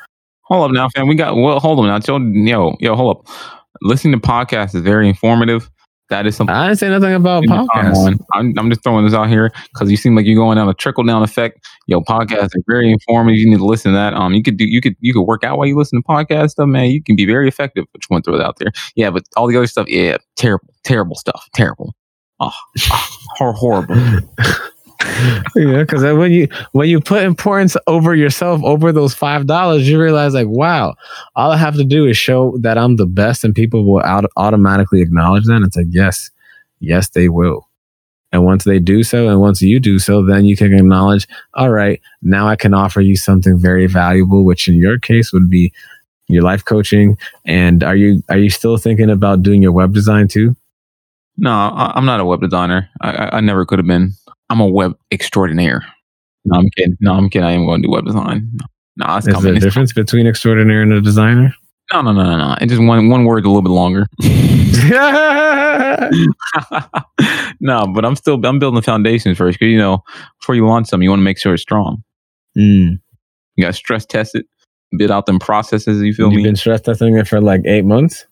Hold up now, fam. We got well. Hold on now. Yo, yo, yo, hold up. Listening to podcasts is very informative. That is something. I didn't say nothing about spend your time podcasts. I'm, I'm just throwing this out here because you seem like you're going down a trickle down effect. Yo, podcasts are very informative. You need to listen to that. Um, you could do, you could, you could work out while you listen to podcasts. Stuff, man. You can be very effective. Which one throw it out there? Yeah, but all the other stuff, yeah, terrible, terrible stuff, terrible. Oh, oh hor- horrible. yeah, because when you when you put importance over yourself over those five dollars, you realize like, wow, all I have to do is show that I'm the best, and people will out- automatically acknowledge that. And it's like, yes, yes, they will. And once they do so, and once you do so, then you can acknowledge, all right, now I can offer you something very valuable, which in your case would be your life coaching. And are you are you still thinking about doing your web design too? No, I, I'm not a web designer. I, I, I never could have been. I'm a web extraordinaire. No, I'm kidding. No, I'm kidding. I am going to do web design. No, no it's Is there a difference between extraordinary and a designer? No, no, no, no, no. It's just one one word a little bit longer. no, but I'm still I'm building the foundations first because you know, before you launch something, you want to make sure it's strong. Mm. You got to stress test it, bid out them processes. You feel You've me? been stress testing it for like eight months.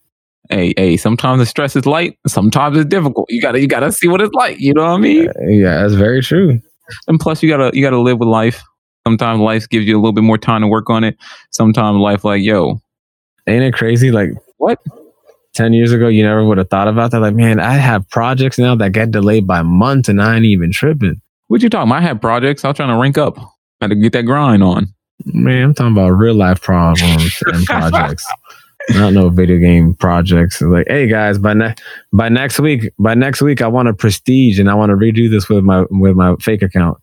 Hey, hey. Sometimes the stress is light. Sometimes it's difficult. You gotta you gotta see what it's like. You know what I mean? Yeah, that's very true. And plus, you gotta you gotta live with life. Sometimes life gives you a little bit more time to work on it. Sometimes life like yo, Ain't it crazy? Like what? ten years ago, you never would have thought about that. Like, man, I have projects now that get delayed by months, and I ain't even tripping. What you talking? about? I had projects. I was trying to rank up. Had to get that grind on. Man, I'm talking about real life problems and projects. Not no video game projects. Like, hey guys, by ne- by next week, by next week, I want a prestige, and I want to redo this with my with my fake account.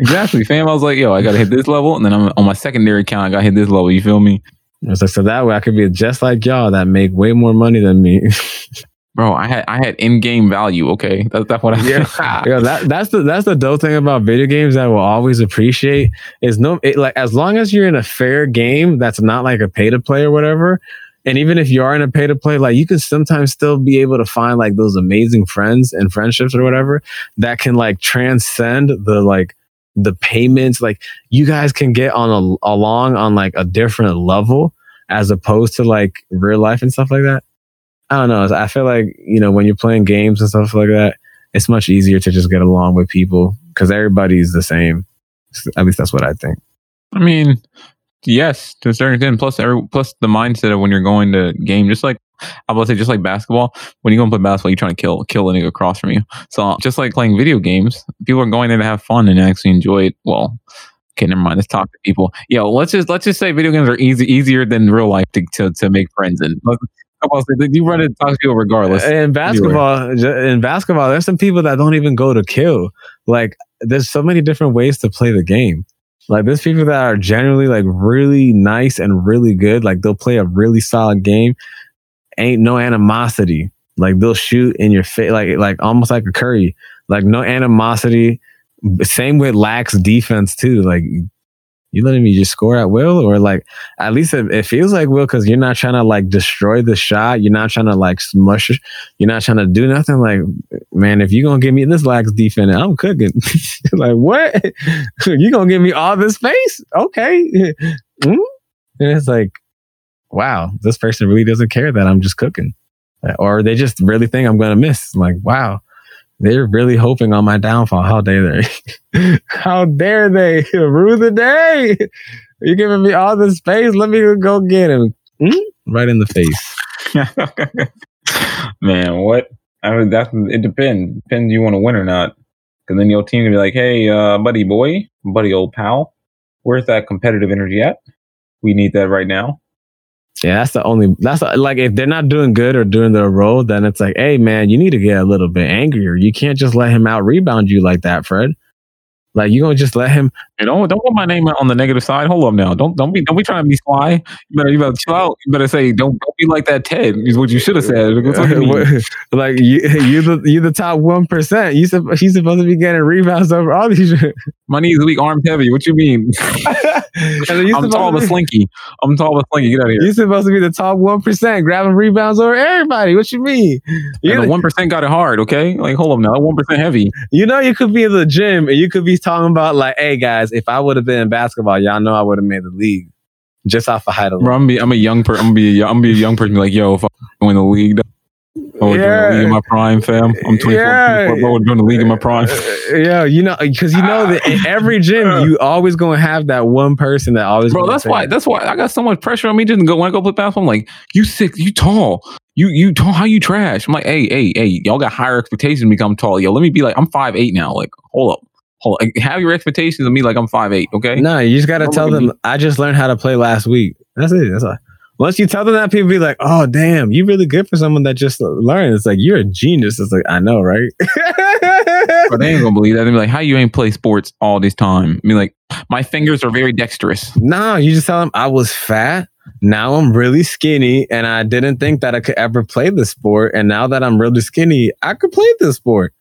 Exactly, fam. I was like, yo, I gotta hit this level, and then I'm on my secondary account. I gotta hit this level. You feel me, It's like so that way I could be just like y'all that make way more money than me. bro? I had I had in game value. Okay, that's that's what I. Yeah. Yeah, that that's the that's the dope thing about video games that I will always appreciate is no it, like as long as you're in a fair game that's not like a pay to play or whatever, and even if you are in a pay to play, like you can sometimes still be able to find like those amazing friends and friendships or whatever that can like transcend the like the payments. Like you guys can get on a, along on like a different level as opposed to like real life and stuff like that. I don't know. I feel like you know when you're playing games and stuff like that it's much easier to just get along with people because everybody's the same. At least that's what I think. I mean, yes, to a certain extent. Plus, every, plus the mindset of when you're going to game, just like I would say, just like basketball. When you go and play basketball, you're trying to kill kill a nigga across from you. So just like playing video games, people are going there to have fun and actually enjoy it. Well, okay, never mind. Let's talk to people. Yo, let's just let's just say video games are easy easier than real life to to, to make friends. Let's- I'll You run into talk to people regardless. In basketball, in basketball, there's some people that don't even go to kill. Like, there's so many different ways to play the game. Like, there's people that are generally like really nice and really good. Like, they'll play a really solid game. Ain't no animosity. Like, they'll shoot in your face, like like almost like a Curry. Like, no animosity. Same with lax defense too. Like, you letting me just score at will, or like at least it, it feels like will because you're not trying to like destroy the shot. You're not trying to like smush. You're not trying to do nothing. Like, man, if you're gonna give me this lax defense, I'm cooking. like, what? you gonna give me all this space? Okay. Mm? And it's like, wow, this person really doesn't care that I'm just cooking, or they just really think I'm gonna miss. like, wow. They're really hoping on my downfall. How dare they? How dare they rue the day? You're giving me all this space. Let me go get him. Mm? Right in the face. Man, what? I mean, that's it depends. Depends you want to win or not. Because then your team can be like, "Hey, uh, buddy boy, buddy old pal, where's that competitive energy at? We need that right now." Yeah, that's the only. That's the- like if they're not doing good or doing their role, then it's like, hey man, you need to get a little bit angrier. You can't just let him out rebound you like that, Fred. Like you gonna just let him? You know, don't put my name on the negative side. Hold up now. Don't don't be don't be trying to be sly. You better you better chill out. You better say don't don't be like that Ted. Is what you should have said. Like you, you the you the top one percent. You sup- he's supposed to be getting rebounds over all these. My knees weak, arms heavy. What you mean? I'm supposed tall but be- slinky. I'm tall but slinky. Get out of here. You're supposed to be the top one percent, grabbing rebounds over everybody. What you mean? You, the one percent got it hard. Okay, like hold up now. One percent heavy. you know, you could be in the gym and you could be talking about like, "Hey guys, if I would have been in basketball, y'all know I would have made the league just off of height alone." Bro, I'm, be, I'm a young person. I'm gonna be a, young- I'm gonna be a young person. Like yo, if I win the league, I would join the league in my prime, fam. I'm 24. Yeah. 24 bro, I would join the league in my prime. Uh, yeah, you know, because you know that in every gym, you always gonna have that one person that always. Bro, that's why. That's why I got so much pressure on me just go when I go play basketball. I'm like, you sick, you tall, you you tall, how you trash? I'm like, hey, hey, hey, y'all got higher expectations of me become tall. Yo, let me be like, I'm five eight now. Like, hold up, hold up. Have your expectations of me like I'm five eight, okay? No, you just gotta tell them. I just learned how to play last week. That's it. That's all. Once you tell them that, people be like, "Oh, damn, you really good for someone that just learned." It's like you're a genius. It's like I know, right? But they ain't gonna believe that. They be like, how you ain't play sports all this time? I mean, like, my fingers are very dexterous. no, you just tell them I was fat. Now I'm really skinny, and I didn't think that I could ever play the sport. And now that I'm really skinny, I could play this sport.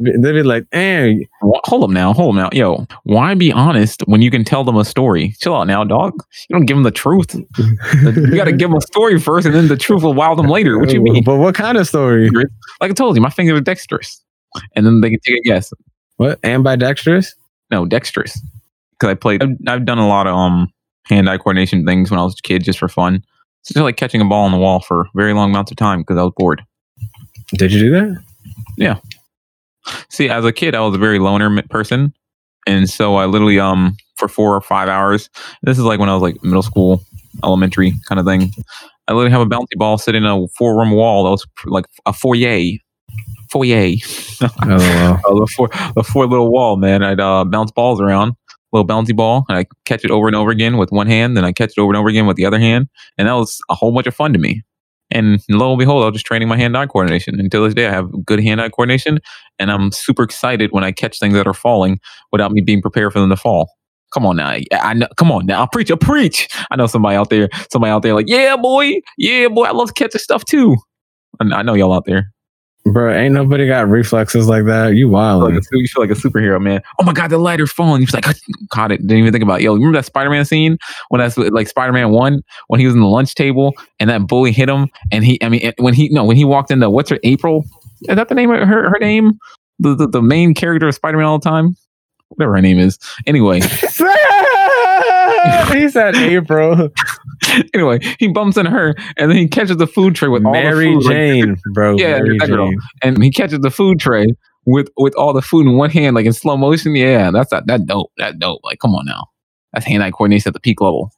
They'd be like, "Eh, Wha- Hold up now, hold up now, yo. Why be honest when you can tell them a story? Chill out now, dog. You don't give them the truth. You got to give them a story first, and then the truth will wow them later. What you mean? But what kind of story? Like I told you, my fingers are dexterous, and then they can take a guess. What ambidextrous? No, dexterous. Because I played. I've, I've done a lot of um hand-eye coordination things when I was a kid, just for fun. It's just like catching a ball on the wall for very long amounts of time because I was bored. Did you do that? See, as a kid, I was a very loner person, and so I literally um for four or five hours. This is like when I was like middle school, elementary kind of thing. I literally have a bouncy ball sitting in a four room wall that was like a foyer, foyer. Oh, wow. uh, the four the four little wall, man. I'd uh, bounce balls around, little bouncy ball, and I catch it over and over again with one hand, then I catch it over and over again with the other hand, and that was a whole bunch of fun to me. And lo and behold, I was just training my hand-eye coordination. Until this day, I have good hand-eye coordination, and I'm super excited when I catch things that are falling without me being prepared for them to fall. Come on now, I, know. Come on now, I'll preach, I preach. I know somebody out there, somebody out there, like, yeah, boy, yeah, boy, I love catching stuff too. I know y'all out there. Bro, ain't nobody got reflexes like that. You wild. like you feel like a superhero, man. Oh my god, the lighter's falling. You're like, caught it. Didn't even think about it. Yo, remember that Spider-Man scene when that's like Spider-Man one when he was in the lunch table and that bully hit him and he, I mean, when he no when he walked into what's her April? Is that the name of her her name? The the, the main character of Spider-Man all the time, whatever her name is. Anyway, he said April. anyway, he bumps into her and then he catches the food tray with all Mary the food, like, Jane, bro. Yeah, Mary that girl. Jane. and he catches the food tray with with all the food in one hand, like in slow motion. Yeah, that's that that dope. That dope. Like, come on now, that's hand eye coordination at the peak level.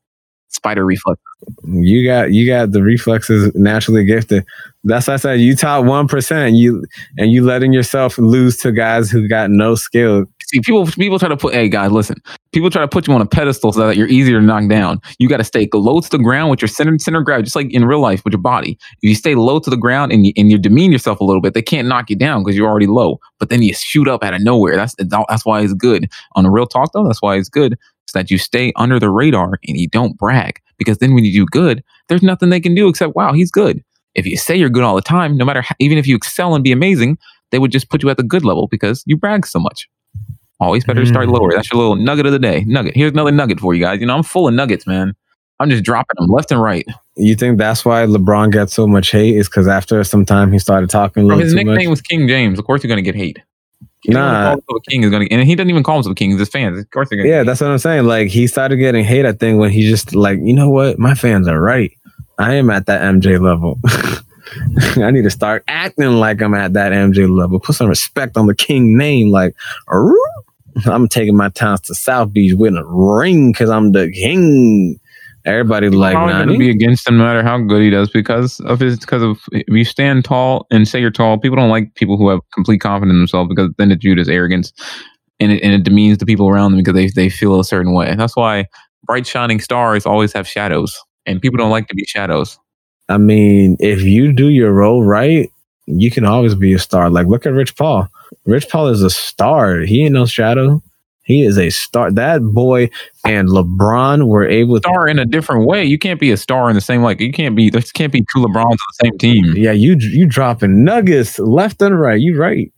Spider reflex. You got you got the reflexes naturally gifted. That's why I said you top one percent. You and you letting yourself lose to guys who got no skill. See, people people try to put. Hey guys, listen. People try to put you on a pedestal so that you're easier to knock down. You got to stay low to the ground with your center center gravity, just like in real life with your body. If you stay low to the ground and you, and you demean yourself a little bit, they can't knock you down because you're already low. But then you shoot up out of nowhere. That's that's why it's good. On the real talk though, that's why it's good. Is that you stay under the radar and you don't brag because then when you do good, there's nothing they can do except wow, he's good. If you say you're good all the time, no matter how, even if you excel and be amazing, they would just put you at the good level because you brag so much. Always better to start Mm. lower. That's your little nugget of the day. Nugget. Here's another nugget for you guys. You know, I'm full of nuggets, man. I'm just dropping them left and right. You think that's why LeBron got so much hate? Is because after some time he started talking a Bro, little his nickname much. was King James. Of course, you're gonna get hate. Anyone Nah. king is gonna, and he doesn't even call himself a king. He's his fans. Of course, they're. Yeah, that's what I'm saying. Like he started getting hate. I think when he just like, you know what, my fans are right. I am at that MJ level. I need to start acting like I'm at that MJ level. Put some respect on the King name. Like, "Arr." I'm taking my towns to South Beach with a ring because I'm the king. Everybody like, probably gonna be against him no matter how good he does because of his because of if you stand tall and say you're tall, people don't like people who have complete confidence in themselves because then it's viewed as arrogance and it, and it demeans the people around them because they they feel a certain way. And That's why bright shining stars always have shadows. and people don't like to be shadows. I mean, if you do your role right, you can always be a star. Like look at Rich Paul. Rich Paul is a star. He ain't no shadow. He is a star. That boy and LeBron were able to Star in a different way. You can't be a star in the same like you can't be there can't be two LeBrons on the same team. Yeah, you you dropping nuggets left and right. You right.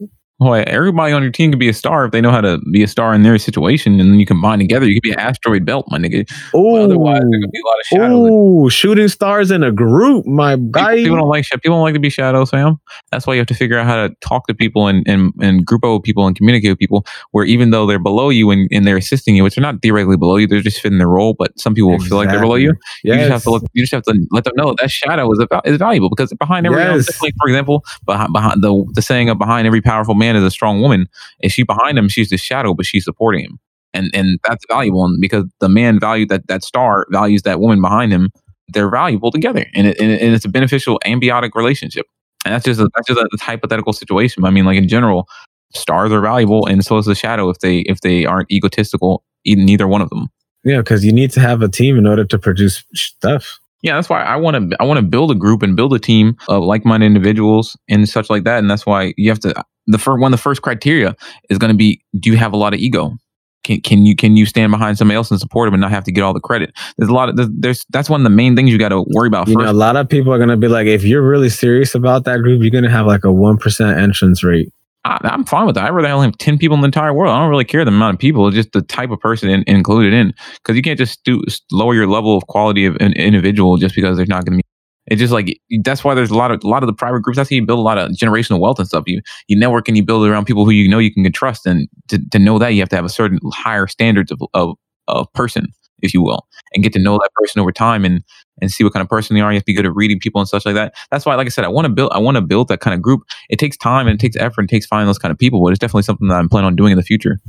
Boy, everybody on your team can be a star if they know how to be a star in their situation, and then you combine together. You could be an asteroid belt, my nigga. Oh, Otherwise, there could be a lot of shadows. Ooh, shooting stars in a group, my People, guy. people don't like people don't like to be shadows, fam. That's why you have to figure out how to talk to people and and, and group up with people and communicate with people. Where even though they're below you and, and they're assisting you, which they're not theoretically below you, they're just fitting their role. But some people feel like they're below you. You just have to look. You just have to let them know that shadow is about, is valuable because behind every, Yes. like for example, behind, behind the the saying of behind every powerful man is a strong woman. If she behind him, she's the shadow, but she's supporting him, and and that's valuable. And because the man valued that that star values that woman behind him, they're valuable together, and it, and, it- and it's a beneficial ambiotic relationship. And that's just a, that's just a hypothetical situation. I mean, like in general, stars are valuable, and so is the shadow if they if they aren't egotistical. Neither one of them. Yeah, because you need to have a team in order to produce stuff. Yeah, that's why I want to. I want to build a group and build a team of like-minded individuals and such like that. And that's why you have to. The first one, of the first criteria is going to be: Do you have a lot of ego? Can can you can you stand behind somebody else and support them and not have to get all the credit? There's a lot of there's, there's that's one of the main things you got to worry about You first. know, a lot of people are gonna be like, if you're really serious about that group, you're gonna have like a one percent entrance rate. I, I'm fine with that. I rather only have ten people in the entire world. I don't really care the amount of people. It's just the type of person in, included in because you can't just do lower your level of quality of an individual just because they're not going to be. It's just like that's why there's a lot of a lot of the private groups. That's how you build a lot of generational wealth and stuff. You you network and you build around people who you know you can trust, and to, to know that you have to have a certain higher standards of, of of person, if you will, and get to know that person over time and and see what kind of person they are. You have to be good at reading people and such like that. That's why, like I said, I want to build I want to build that kind of group. It takes time and it takes effort and it takes finding those kind of people, but it's definitely something that I'm planning on doing in the future.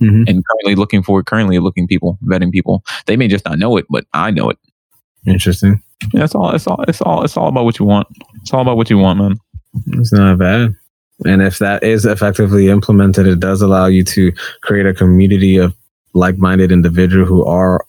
Mhm. And currently looking for currently looking people, vetting people. They may just not know it, but I know it. Interesting. Yeah, it's all. It's all. It's all. It's all about what you want. It's all about what you want, man. It's not bad. And if that is effectively implemented, it does allow you to create a community of like-minded individuals who are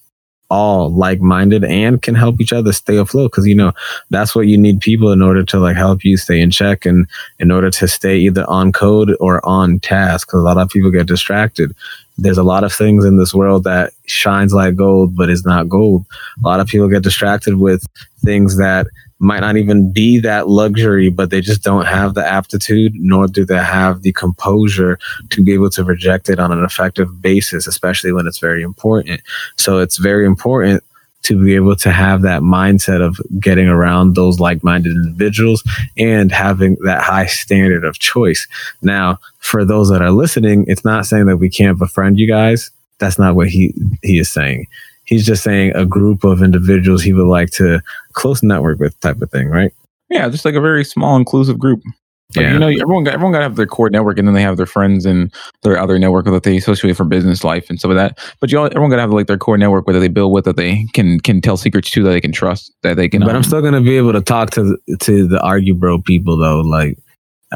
all like-minded and can help each other stay afloat. Because you know that's what you need people in order to like help you stay in check and in order to stay either on code or on task. Because a lot of people get distracted. There's a lot of things in this world that shines like gold, but is not gold. A lot of people get distracted with things that might not even be that luxury, but they just don't have the aptitude, nor do they have the composure to be able to reject it on an effective basis, especially when it's very important. So it's very important to be able to have that mindset of getting around those like-minded individuals and having that high standard of choice. Now, for those that are listening, it's not saying that we can't befriend you guys. That's not what he he is saying. He's just saying a group of individuals he would like to close network with type of thing, right? Yeah, just like a very small inclusive group. Like, Yeah. You know, everyone got everyone got to have their core network, and then they have their friends and their other network that they associate for business life and stuff like that. But you all, everyone got to have like their core network where they build with that they can can tell secrets to that they can trust that they can. But um, I'm still gonna be able to talk to the, to the argue bro people though. Like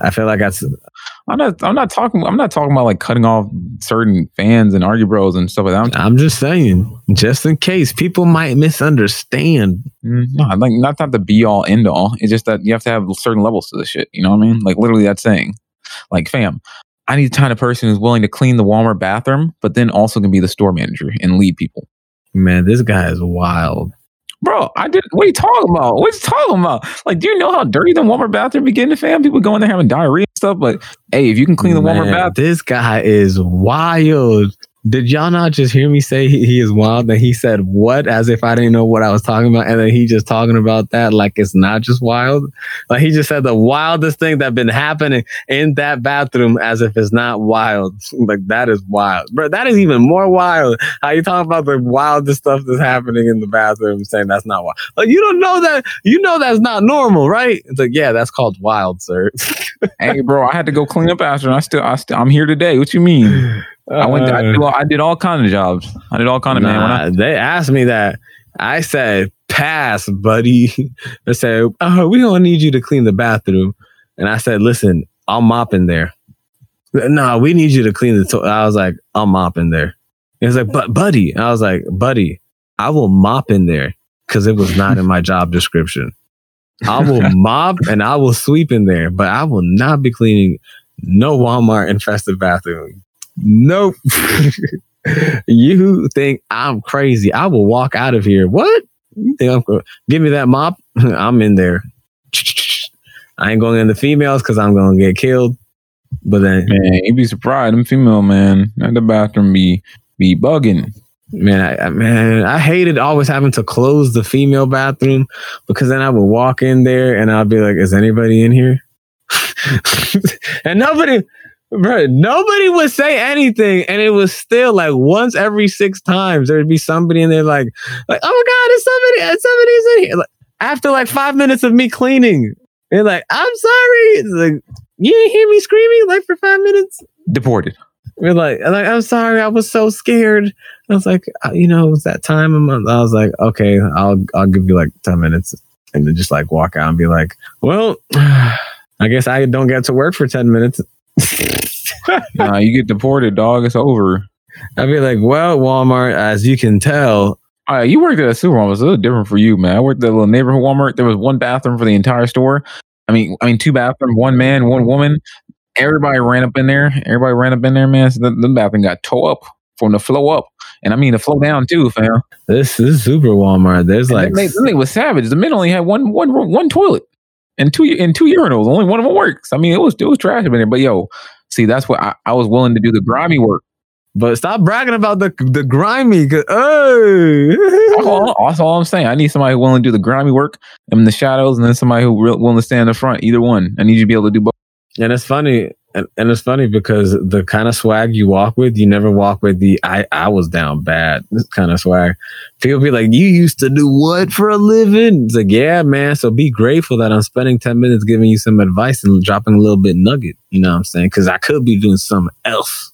I feel like that's I'm not. I'm not talking. I'm not talking about like cutting off certain fans and argue bros and stuff like that. I'm I'm just saying, just in case people might misunderstand. Mm, No, like not not the be all end all. It's just that you have to have certain levels to this shit. You know what I mean? Like literally that saying. Like, fam, I need the kind of person who's willing to clean the Walmart bathroom, but then also can be the store manager and lead people. Man, this guy is wild. Bro, I did. What are you talking about? What are you talking about? Like, do you know how dirty the Walmart bathroom be getting, fam? People going there having diarrhea and stuff. But hey, if you can clean the Walmart Man, bathroom, This guy is wild. Did y'all not just hear me say he, he is wild? And he said what as if I didn't know what I was talking about, and then he just talking about that like it's not just wild. Like he just said the wildest thing that been happening in that bathroom as if it's not wild. Like that is wild, bro. That is even more wild. How you talking about the wildest stuff that's happening in the bathroom, saying that's not wild. Like you don't know that. You know that's not normal, right? It's like yeah, that's called wild, sir. hey, bro, I had to go clean up after. And I still, I still, I'm here today. What you mean? I went. I, did uh-uh. all, I did all kind of jobs. I did all kind of man. When I, they asked me that. I said, pass, buddy. They said, oh, we don't need you to clean the bathroom. And I said, listen, I'll mop in there. No, we need you to clean the toilet. I was like, I'll mop in there. He was like, but buddy. I was like, buddy, I will mop in there. because it was not in my job description. I will mop and I will sweep in there, but I will not be cleaning no Walmart infested bathroom. Nope. you think I'm crazy? I will walk out of here. What? You think I'm give me that mop? I'm in there. I ain't going in the females because I'm gonna get killed. But then, Man, you'd be surprised. Them female man at the bathroom be be bugging. man, I, I- man, I hated always having to close the female bathroom because then I would walk in there and I'd be like, "Is anybody in here?" and nobody, bro, nobody would say anything, and it was still like once every six times there'd be somebody in there like, like, "Oh my god, is somebody? Somebody's in here!" Like, after like five minutes of me cleaning, they're like, "I'm sorry." It's like, you didn't hear me screaming like for five minutes. Deported. We're like, like, I'm sorry, I was so scared. I was like, uh, you know, it was that time a month. I was like, okay, I'll I'll give you like ten minutes, and then just like walk out and be like, well, I guess I don't get to work for ten minutes. nah, you get deported, dog. It's over. I'd be like, well, Walmart, as you can tell, Uh, you worked at a supermarket. It's a little different for you, man. I worked at a little neighborhood Walmart. There was one bathroom for the entire store. I mean, I mean, two bathrooms, one man, one woman. Everybody ran up in there. Everybody ran up in there, man. So the, the bathroom got tore up from the flow up, and I mean the flow down too, fam. this this is super Walmart. There's like, And they, they was savage. The men only had one one room- one toilet and two and two urinals. Only one of them works. I mean, it was it was trash in there. But yo, see, that's what I, I was willing to do the grimy work. but stop bragging about the the grimy. 'cause- Oh, That's all, that's all I'm saying. I need somebody willing to do the grimy work in the shadows, and then somebody who real, willing to stand in the front. Either one. I need you to be able to do both. And it's funny, and, and it's funny because the kind of swag you walk with, you never walk with the I I was down bad this kind of swag. People be like, "You used to do what for a living?" It's like, yeah, man. So be grateful that I'm spending ten minutes giving you some advice and dropping a little bit nugget. You know what I'm saying? Because I could be doing something else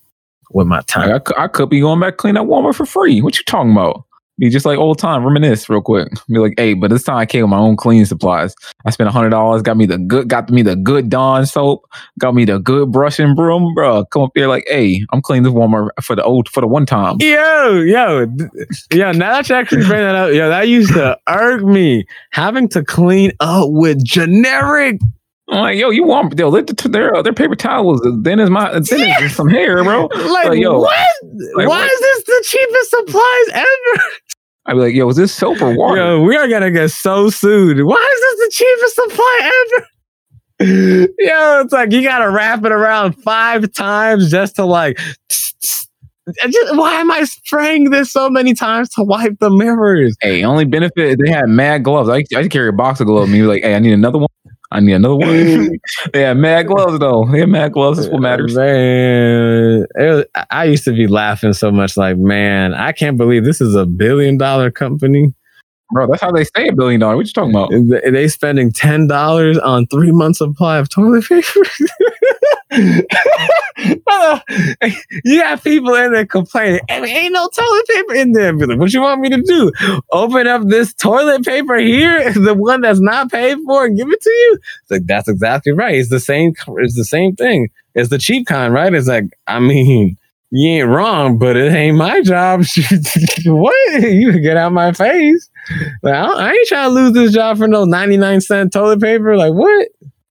with my time. I, I could be going back clean that Walmart for free. What you talking about? Be just like old time, reminisce real quick. Be like, hey, but this time I came with my own cleaning supplies. I spent hundred dollars, got me the good, got me the good Dawn soap, got me the good brush and broom, bro. Come up here like, hey, I'm cleaning this Walmart for the old for the one time. Yo, yo, yo, now that you actually bring that up, yo, that used to irk me having to clean up with generic I'm like, yo, you want yo, their their, their paper towel was as uh, thin as my as thin as some hair, bro. Like, Like, yo, what? like, Why what? is this the cheapest supplies ever? I'd be like, yo, is this soap or water? Yo, we are gonna get so sued. Why is this the cheapest supply ever? Yo, it's like you gotta wrap it around five times just to like. Just- why am I spraying this so many times to wipe the mirrors? Hey, only benefit they had mad gloves. I I carry a box of gloves. And you like, hey, I need another one. I need another one. they had mad gloves though. They had mad gloves. That's what matters. Man, was- I- used to be laughing so much, like, man, I can't believe this is a billion dollar company. Bro, that's how they say a billion dollars. What you talking about? They they spending ten dollars on three months supply of toilet paper. You got people in there complaining, and ain't no toilet paper in there. Like, what you want me to do? Open up this toilet paper here, the one that's not paid for, and give it to you? It's like that's exactly right. It's the same. It's the same thing. It's the cheap kind, right? It's like, I mean, you ain't wrong, but it ain't my job. what? You get out my face. Like, I, I ain't trying to lose this job for no 99 cent toilet paper. Like, what?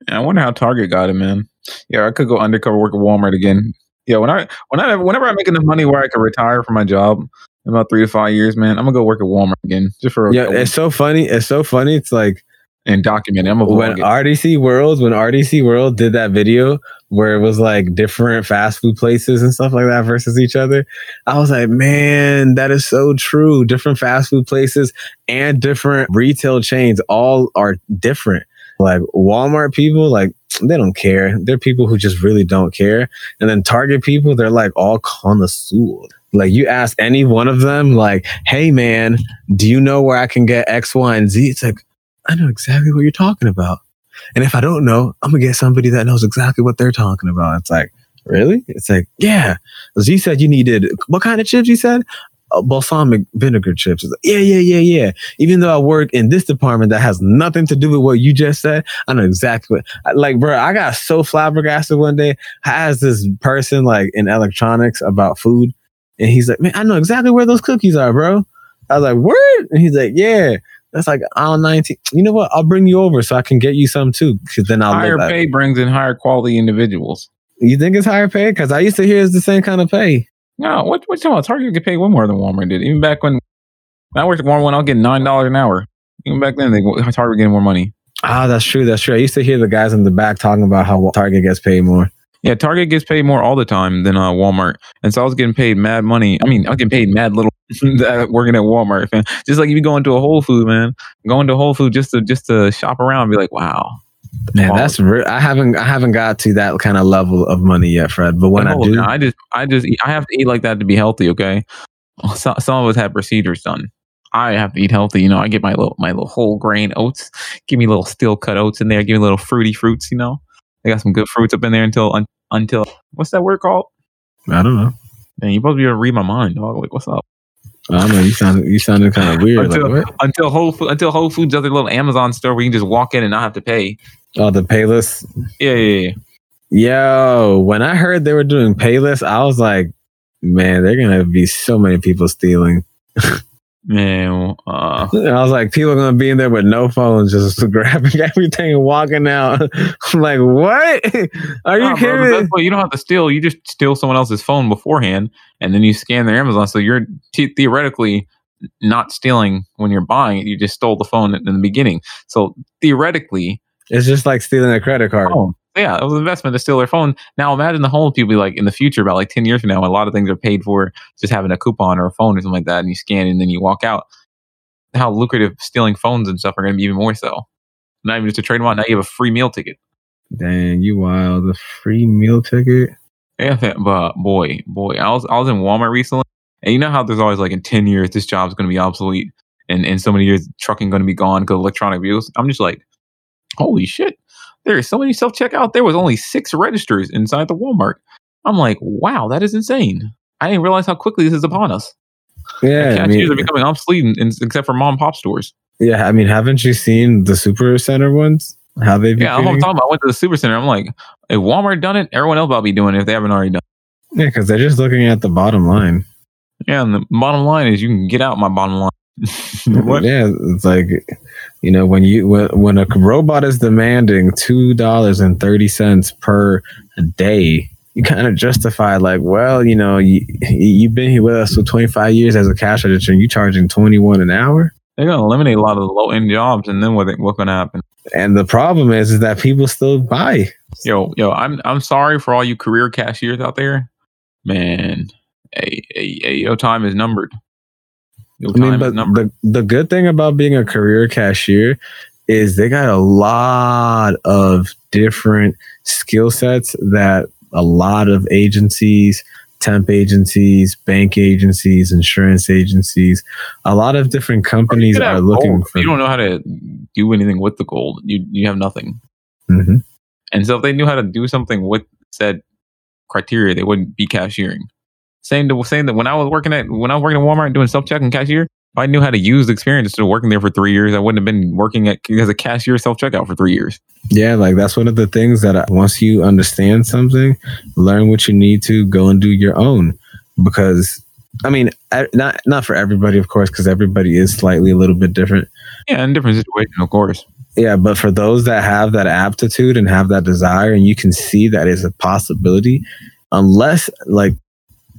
I wonder how Target got it, man. Yeah, I could go undercover work at Walmart again. Yeah, when I when I whenever I make enough money where I can retire from my job in about three to five years, man, I'm gonna go work at Walmart again just for a Yeah, it's so funny. It's so funny. It's like and document. I'm gonna when it. RDC World, when RDC World did that video where it was like different fast food places and stuff like that versus each other, I was like, man, that is so true. Different fast food places and different retail chains all are different. Like Walmart people, like they don't care. They're people who just really don't care. And then Target people, they're like all connoisseurs. Like you ask any one of them, like, hey man, do you know where I can get X, Y, and Z? It's like, I know exactly what you're talking about. And if I don't know, I'm gonna get somebody that knows exactly what they're talking about. It's like, really? It's like, yeah. Z said you needed what kind of chips? You said uh, balsamic vinegar chips. Like, yeah, yeah, yeah, yeah. Even though I work in this department that has nothing to do with what you just said, I know exactly what. Like, bro, I got so flabbergasted one day. I asked this person like in electronics about food, and he's like, man, I know exactly where those cookies are, bro. I was like, word? And he's like, yeah. That's like aisle 19. You know what? I'll bring you over so I can get you some too. Because then I'll higher pay brings in higher quality individuals. You think it's higher pay? Because I used to hear it's the same kind of pay. No, what what you about? Target get paid way more than Walmart did. Even back when when I worked at Walmart, I was getting nine dollars an hour. Even back then, they Target getting more money. Ah, that's true. That's true. I used to hear the guys in the back talking about how Target gets paid more. Yeah, Target gets paid more all the time than uh, Walmart, and so I was getting paid mad money. I mean, I was getting paid mad little working at Walmart, man. Just like if you go into a Whole Food, man, going to Whole Food just to just to shop around, and be like, wow, Man, that's real. I haven't I haven't got to that kind of level of money yet, Fred. But when I do, I just I just I have to eat like that to be healthy. Okay, so, some of us have procedures done. I have to eat healthy. You know, I get my little my little whole grain oats. Give me little steel cut oats in there. Give me little fruity fruits. You know, I got some good fruits up in there until un, until what's that word called? I don't know. Man, you supposed to be able to read my mind, dog. Like, what's up? I don't know. You sound you sounded kind of weird. until, like, until Whole Food, until Whole Foods does their little Amazon store where you can just walk in and not have to pay. Oh, the Payless. Yeah, yeah, yeah. Yo, when I heard they were doing Payless, I was like, man, they're gonna be so many people stealing. Man, uh, I was like, people are gonna be in there with no phones, just grabbing everything and walking out. I'm like, what? Are you nah, kidding? bro, me? that's what you don't have to steal. You just steal someone else's phone beforehand, and then you scan their Amazon. So you're t- theoretically not stealing when you're buying it. You just stole the phone in the beginning. So theoretically, It's just like stealing a credit card. oh yeah, it was an investment to steal their phone. Now imagine the whole people be like in the future, about like ten years from now, a lot of things are paid for just having a coupon or a phone or something like that, and you scan and then you walk out. How lucrative stealing phones and stuff are going to be even more so. Not even just to trade them out. Now you have a free meal ticket. Dang, you wild. A free meal ticket. Yeah, but boy, boy, I was I was in Walmart recently, and you know how there's always like in ten years this job's going to be obsolete, and in so many years trucking going to be gone because electronic vehicles. I'm just like, holy shit! There is so many self checkout. There was only six registers inside the Walmart. I'm like, wow, that is insane. I didn't realize how quickly this is upon us. Yeah, I mean, are becoming obsolete, in, in- except for mom and pop stores. yeah. I mean, haven't you seen the super center ones? How they've Yeah, I'm talking about. I went to the super center. I'm like, if Walmart done it, everyone else to be doing it if they haven't already done. it. Yeah, because they're just looking at the bottom line. Yeah, and the bottom line is you can get out my bottom line. what? Yeah, it's like you know when you when when a robot is demanding two dollars and thirty cents per day, you kind of justify like, well, you know, you you've been here with us for twenty five years as a cash register, and you charging twenty one an hour. They're gonna eliminate a lot of the low end jobs, and then what? What's gonna happen? And the problem is, is that people still buy. Yo, yo, I'm I'm sorry for all you career cashiers out there, man. Hey, hey, hey your time is numbered. Your I mean, but the the good thing about being a career cashier is they got a lot of different skill sets that a lot of agencies, temp agencies, bank agencies, insurance agencies, a lot of different companies are looking gold. for. You don't know how to do anything with the gold. You you have nothing. Mhm. And so if they knew how to do something with said criteria, they wouldn't be cashiering. Saying to saying that when I was working at when I was working at Walmart doing self check and cashier, if I knew how to use the experience instead of working there for three years, I wouldn't have been working at as a cashier self checkout for three years. Yeah, like that's one of the things that I, once you understand something, learn what you need to go and do your own. Because I mean, not not for everybody, of course, because everybody is slightly a little bit different. Yeah, in different situations, of course. Yeah, but for those that have that aptitude and have that desire, and you can see that is a possibility, unless like,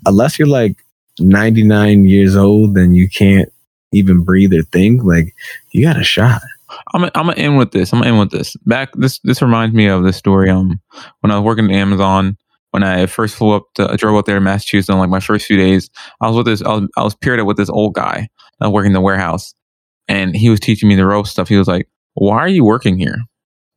unless you're like 99 years old, then you can't even breathe or think. Like, you got a shot. I'm I'm gonna end with this. I'm gonna end with this. Back this this reminds me of this story. Um, when I was working at Amazon, when I first flew up to I drove up there in Massachusetts like my first few days, I was with this I was I was paired up with this old guy uh, working in the warehouse, and he was teaching me the rope stuff. He was like, "Why are you working here?"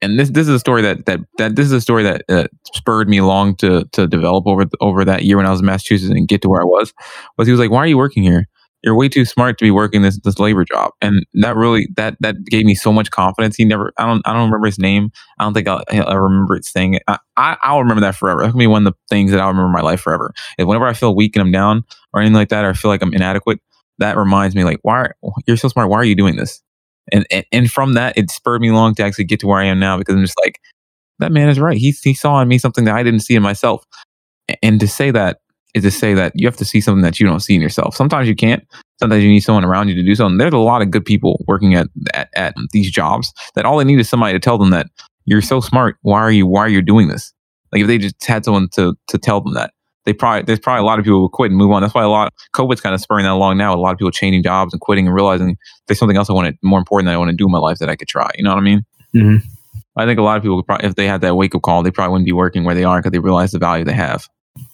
And this this is a story that that that this is a story that uh, spurred me along to to develop over over that year when I was in Massachusetts and get to where I was. Was he was like, "Why are you working here?" you're way too smart to be working this this labor job. And that really that that gave me so much confidence. He never i don't i don't remember his name. I don't think i'll, I'll remember it saying it I, I i'll remember that forever. That's gonna be one of the things that i'll remember my life forever is whenever i feel weak and i'm down or anything like that or i feel like i'm inadequate that reminds me like why are, you're so smart. Why are you doing this and, and from that it spurred me along to actually get to where i am now because i'm just like that man is right he, he saw in me something that i didn't see in myself and to say that is to say that you have to see something that you don't see in yourself. Sometimes you can't. Sometimes you need someone around you to do something. There's a lot of good people working at at, at these jobs that all they need is somebody to tell them that you're so smart. Why are you why are you doing this? Like if they just had someone to to tell them that, they probably there's probably a lot of people who quit and move on. That's why a lot COVID's kind of spurring that along now. A lot of people changing jobs and quitting and realizing there's something else I want to more important that I want to do in my life that I could try. You know what I mean? Mhm. I think a lot of people, probably, if they had that wake up call, they probably wouldn't be working where they are because they realize the value they have.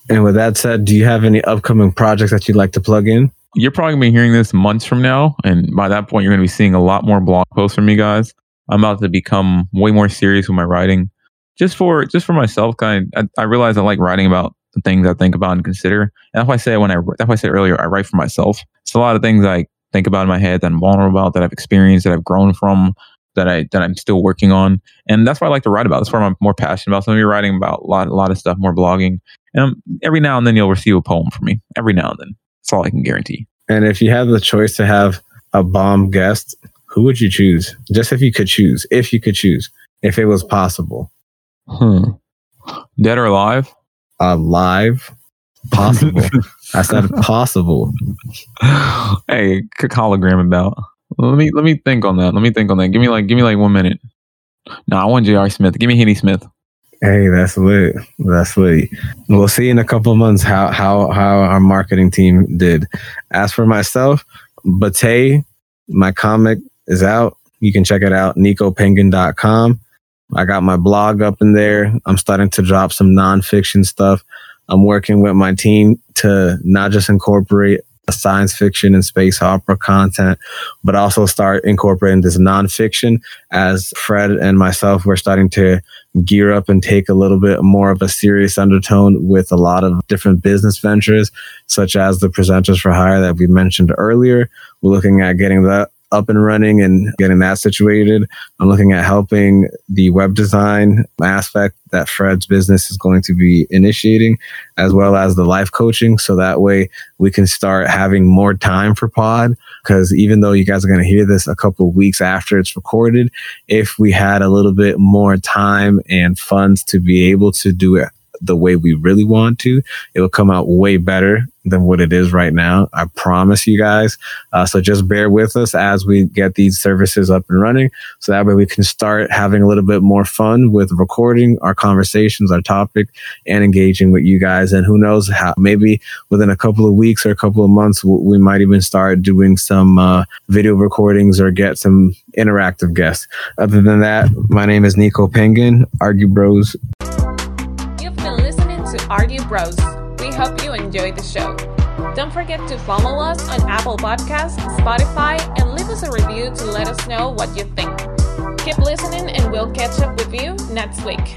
And with that said, do you have any upcoming projects that you'd like to plug in? You're probably gonna be hearing this months from now, and by that point, you're gonna be seeing a lot more blog posts from me guys. I'm about to become way more serious with my writing, just for just for myself. Kind, I, I realize I like writing about the things I think about and consider. And that's why I say when I that's why I said earlier, I write for myself. It's a lot of things I think about in my head that I'm vulnerable about, that I've experienced, that I've grown from, that I that I'm still working on, and that's what I like to write about. That's what I'm more passionate about. So I'm be writing about a lot, a lot of stuff, more blogging, and um, every now and then you'll receive a poem from me. Every now and then, that's all I can guarantee. And if you had the choice to have a bomb guest, who would you choose? Just if you could choose, if you could choose, if it was possible, Hmm. Dead or alive? Uh, alive, possible. I said possible. hey, hologram about. Let me let me think on that. Let me think on that. Give me like give me like one minute. No, I want J.R. Smith. Give me Henny Smith. Hey, that's lit. That's lit. We'll see in a couple of months how how how our marketing team did. As for myself, Bate, my comic is out. You can check it out, nicopenguin.com. I got my blog up in there. I'm starting to drop some nonfiction stuff. I'm working with my team to not just incorporate science fiction and space opera content, but also start incorporating this nonfiction as Fred and myself, we're starting to gear up and take a little bit more of a serious undertone with a lot of different business ventures, such as the presenters for hire that we mentioned earlier. We're looking at getting that up and running and getting that situated. I'm looking at helping the web design aspect that Fred's business is going to be initiating, as well as the life coaching. So that way we can start having more time for pod. Because even though you guys are going to hear this a couple of weeks after it's recorded, if we had a little bit more time and funds to be able to do it the way we really want to, it will come out way better than what it is right now. I promise you guys. Uh, so just bear with us as we get these services up and running. So that way we can start having a little bit more fun with recording our conversations, our topic, and engaging with you guys. And who knows how, maybe within a couple of weeks or a couple of months, we might even start doing some uh, video recordings or get some interactive guests. Other than that, my name is Nico Penguin, Argue Bros. You've been listening to Argue Bros. We hope you enjoyed the show. Don't forget to follow us on Apple Podcasts, Spotify, and leave us a review to let us know what you think. Keep listening, and we'll catch up with you next week.